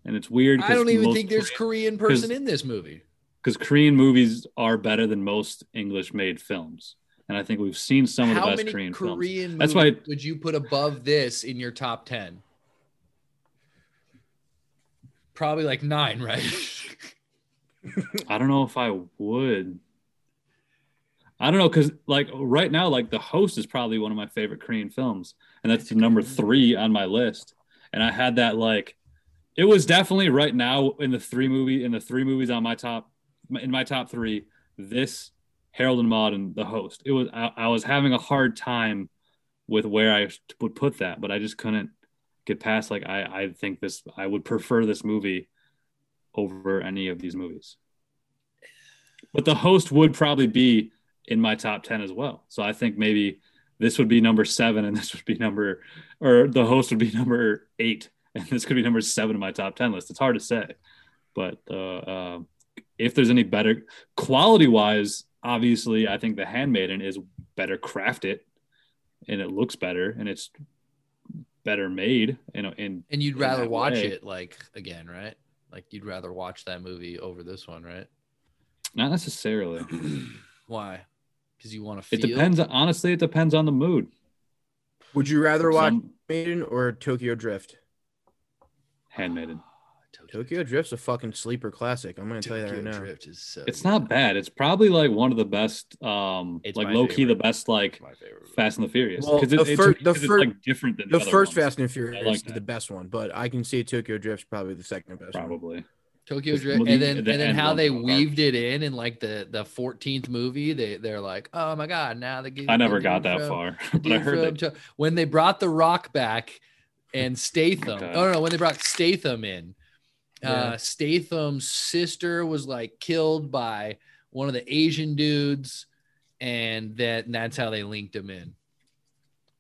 B: And it's weird.
A: I don't even think there's Korean person in this movie.
B: Because Korean movies are better than most English made films, and I think we've seen some of the best Korean,
A: Korean,
B: films. That's why
A: would you put above this in your top 10? Probably like nine, right?
B: I don't know if I would. I don't know because like right now, like The Host is probably one of my favorite Korean films, and that's the number three on my list. And I had that like, it was definitely right now in the three movie in the three movies on my top in my top three. This Harold and Maude and The Host. It was I, I was having a hard time with where I would put that, but I just couldn't get past like I I think this I would prefer this movie over any of these movies. But the host would probably be in my top 10 as well. So I think maybe this would be number seven and this would be number, or the host would be number eight and this could be number seven in my top 10 list. It's hard to say. But uh, uh, if there's any better quality wise, obviously, I think The Handmaiden is better crafted and it looks better and it's better made. In, in
A: and and
B: you'd
A: rather watch
B: way.
A: it like again, right? Like you'd rather watch that movie over this one, right?
B: not necessarily.
A: Why? Because you want to feel.
B: It depends. Honestly, it depends on the mood.
C: Would you rather watch
B: Some
C: Maiden or Tokyo Drift?
B: handmaiden.
C: Tokyo Drift's a fucking sleeper classic. I'm gonna tell you that
A: Tokyo
C: right now.
A: Drift is so.
B: It's not bad. It's probably like one of the best, um,
A: It's
B: like
A: my
B: low key the best like. Fast and the Furious
C: Well,
B: because
C: the
B: it,
C: fir-
B: it's,
C: the
B: 'cause it's, like different than
C: The
B: other
C: first
B: ones,
C: Fast and Furious
B: like
C: is the best one, but I can see Tokyo Drift's probably the second best. One.
B: probably.
A: Tokyo Drift,
B: movie,
A: and then
B: the
A: and then how they weaved it in in like the the fourteenth movie. They they're like, oh my god, now the give-
B: I never got that
A: from-
B: far, but I heard
A: from
B: that.
A: To- when they brought the Rock back and Statham.
B: Okay.
A: Oh no, no, when they brought Statham in,
C: Yeah.
A: uh, Statham's sister was like killed by one of the Asian dudes, and that and that's how they linked him in.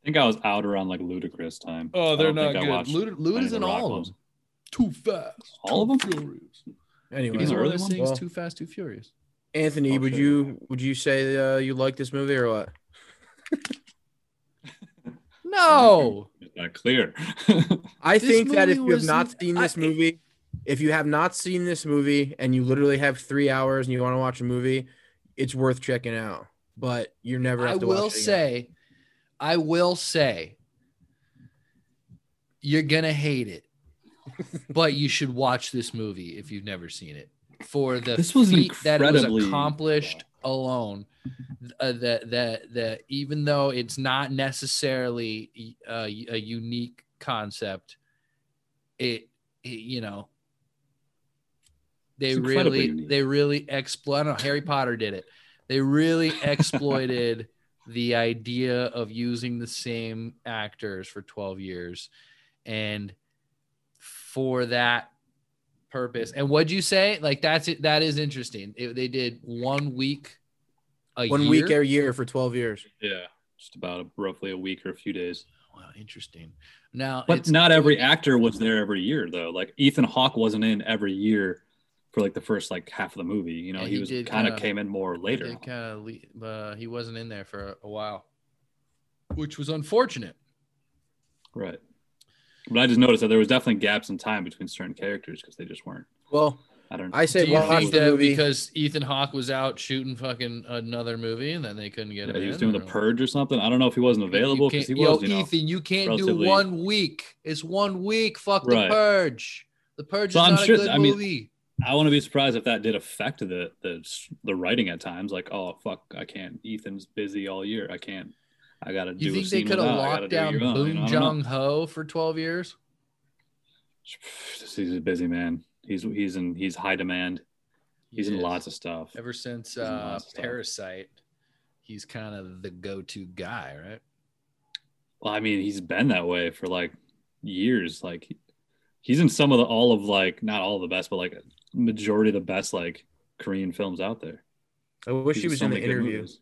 B: I think I was out around like Ludacris time.
A: Oh, they're
B: don't I
A: good.
B: watched
A: Lud, Lud is in all of them. Too fast.
B: All of them?
A: Furious.
C: Anyway,
A: He's
B: the
A: the one
B: early
A: that
C: Well-
A: Too Fast, Too Furious.
C: Anthony,
B: Oh,
C: would
B: shit.
C: you would you say uh, you like this movie or what?
A: No.
B: It's not clear.
C: I
A: This
C: think that if you have not seen this
A: I-
C: movie, if you have not seen this movie and you literally have three hours and you want to watch a movie, it's worth checking out. But you're never.
A: I
C: Have to
A: will
C: watch it again.
A: say, I will say, you're gonna hate it, but you should watch this movie if you've never seen it for the
B: This was
A: feat that it was
B: incredibly-
A: accomplished alone. Uh, that that that even though it's not necessarily uh, a unique concept, it, it you know they really
B: unique.
A: they really exploit. I don't know. Harry Potter did it. They really exploited the idea of using the same actors for 12 years, and for that purpose. And what'd you say? Like that's it. That is interesting. It- they did one week, a
C: One
A: year.
C: week every year for 12 years.
B: yeah, just about a, roughly a week or a few days.
A: Wow, interesting. Now,
B: But
A: it's
B: not every actor was there every year though. Like Ethan Hawke wasn't in every year for like the first like half of the movie. You know,
A: Yeah,
B: he,
A: he
B: was kind of came in more later.
A: It kind of, uh, he wasn't in there for a while, which was unfortunate.
B: Right. But I just noticed that there was definitely gaps in time between certain characters because they just weren't.
C: Well,
B: I don't. Know.
C: I say
A: Do you
C: watch
A: think
C: the
A: that
C: movie.
A: because Ethan Hawke was out shooting fucking another movie and then they couldn't get
B: Yeah,
A: him
B: he was
A: in,
B: doing the
A: or-
B: purge or something. I don't know if he wasn't available because he
A: can't-
B: was.
A: Yo,
B: You know,
A: Ethan, you can't
B: relatively-
A: do one week. It's one week. Fuck
B: Right.
A: the purge. The purge
B: So
A: is
B: I'm
A: not
B: sure-
A: a good
B: I mean,
A: movie.
B: I want to be surprised if that did affect the the the writing at times. Like, oh fuck, I can't. Ethan's busy all year. I can't. I gotta do.
A: You think they could have
B: without. I gotta
A: locked down
B: your own, you
A: Boon
B: I.
A: Jong Ho for 12 years?
B: He's a busy man. He's he's in he's high demand. He's in lots of stuff.
A: Ever since uh,
B: of stuff.
A: Parasite, he's kind of the go-to guy, right?
B: Well, I mean, he's been that way for like years. Like he's in some of the all of like not all of the best, but like majority of the best like Korean films out there.
C: I wish
B: He's
C: he was
B: so
C: in the
B: many
C: interview.
B: movies.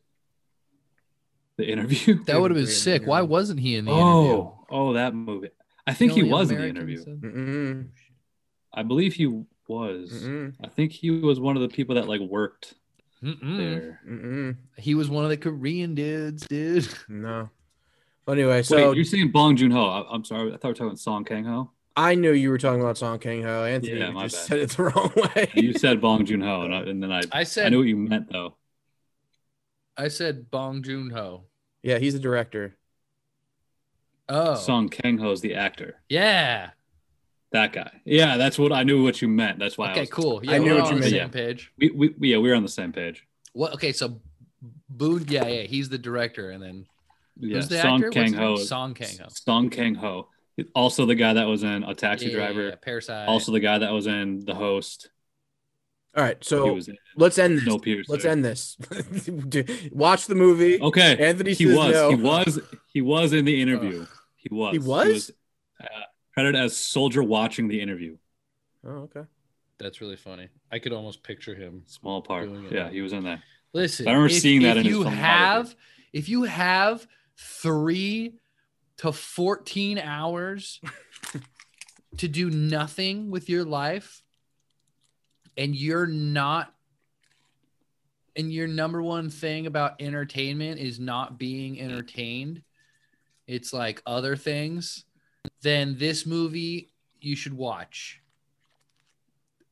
B: The interview.
A: That would have been
C: Korean
A: sick. Why wasn't he in the oh, interview?
B: Oh, oh, that movie. I think he was
A: American
B: in the interview. I believe he was.
C: mm-mm,
B: I think he was one of the people that like worked
A: Mm-mm.
B: there.
C: mm-mm.
A: He was one of the Korean dudes, dude.
C: No. Anyway, so
B: Wait, you're saying Bong Joon Ho? I- I'm sorry, I thought we were talking Song Kang Ho.
C: I knew you were talking about Song Kang Ho. Anthony
B: Yeah, my
C: just
B: bad.
C: said it the wrong way.
B: You said Bong Joon Ho, and, and then I
A: I said I
B: knew what you meant though.
A: I said Bong Joon Ho.
C: yeah, he's the director.
A: Oh,
B: Song Kang Ho is the actor.
A: yeah.
B: That guy. Yeah, that's what I knew what you meant. That's why. I
A: Okay,
B: was,
A: cool. Yeah,
C: I knew
A: we're
C: what
A: on
C: you
A: the
C: meant.
A: same page.
B: We, we yeah we were on the same page.
A: What? Okay, so Boon, yeah, yeah, he's the director, and then
B: Yeah,
A: who's the
B: Song
A: actor?
B: Kang Ho.
A: Song Kang Ho.
B: Song Kang Ho. Also the guy that was in A Taxi
A: Yeah, yeah,
B: Driver.
A: yeah, Parasite.
B: Also the guy that was in The Host.
C: All right, so let's end this.
B: Snowpiercer.
C: Let's end this. Watch the movie.
B: Okay.
C: Anthony
B: he
C: says
B: was.
C: no.
B: He was. He was in the interview. He was.
C: He was?
B: uh, credited as soldier watching the interview.
C: Oh, okay.
A: That's really funny. I could almost picture him.
B: Small part. Yeah, he was in there.
A: Listen,
B: I remember
A: if,
B: seeing that
A: if
B: in his
A: you
B: filmography.
A: have if you have three to 14 hours to do nothing with your life and you're not and your number one thing about entertainment is not being entertained it's like other things then this movie you should watch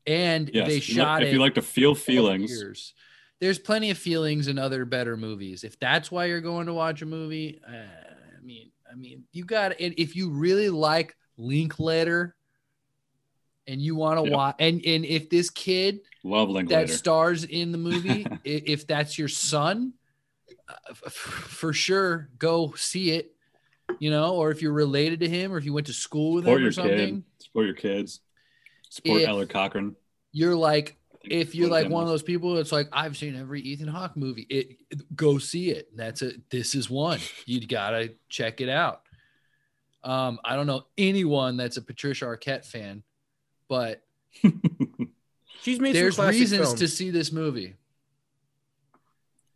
A: and
B: Yes.
A: they
B: if you like-
A: shot
B: if
A: it
B: you like to feel feelings,
A: years. There's plenty of feelings in other better movies. If that's why you're going to watch a movie, uh, I mean, I mean, you got it. if you really like Linklater and you want to
B: Yeah.
A: watch and and if this kid
B: love
A: that stars in the movie, if that's your son, uh, for sure go see it. You know, or if you're related to him, or if you went to school with
B: Support
A: him or
B: your
A: something.
B: kid. Support your kids. Support
A: If-
B: Ellar Coltrane. you're like if you're like one of those people it's like i've seen every ethan hawke movie it go see it. That's it. This is one. You gotta check it out. Um i don't know anyone that's a patricia arquette fan but
C: She's made
B: there's
C: some classic
B: reasons
C: films.
B: to see this movie.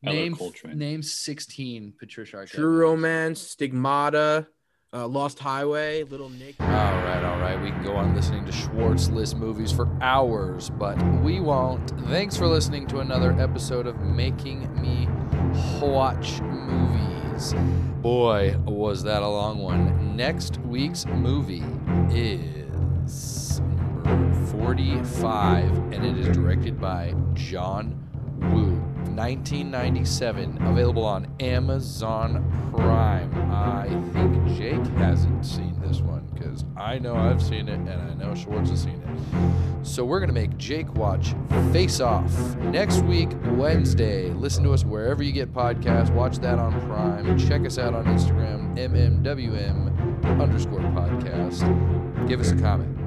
B: Name name 16 patricia arquette
C: True
B: movies.
C: Romance, Stigmata, uh, Lost Highway, Little Nick.
A: All right, all right. We can go on listening to Schwartz list movies for hours, but we won't. Thanks for listening to another episode of Making Me Watch Movies. Boy, was that a long one. Next week's movie is number 45, and it is directed by John Woo. 1997, available on Amazon Prime. I think Jake hasn't seen this one because I know I've seen it and I know Schwartz has seen it. So we're going to make Jake watch Face Off next week, Wednesday. Listen to us wherever you get podcasts. Watch that on Prime. Check us out on Instagram, MMWM underscore podcast. Give us a comment.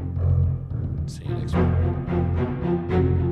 A: See you next week.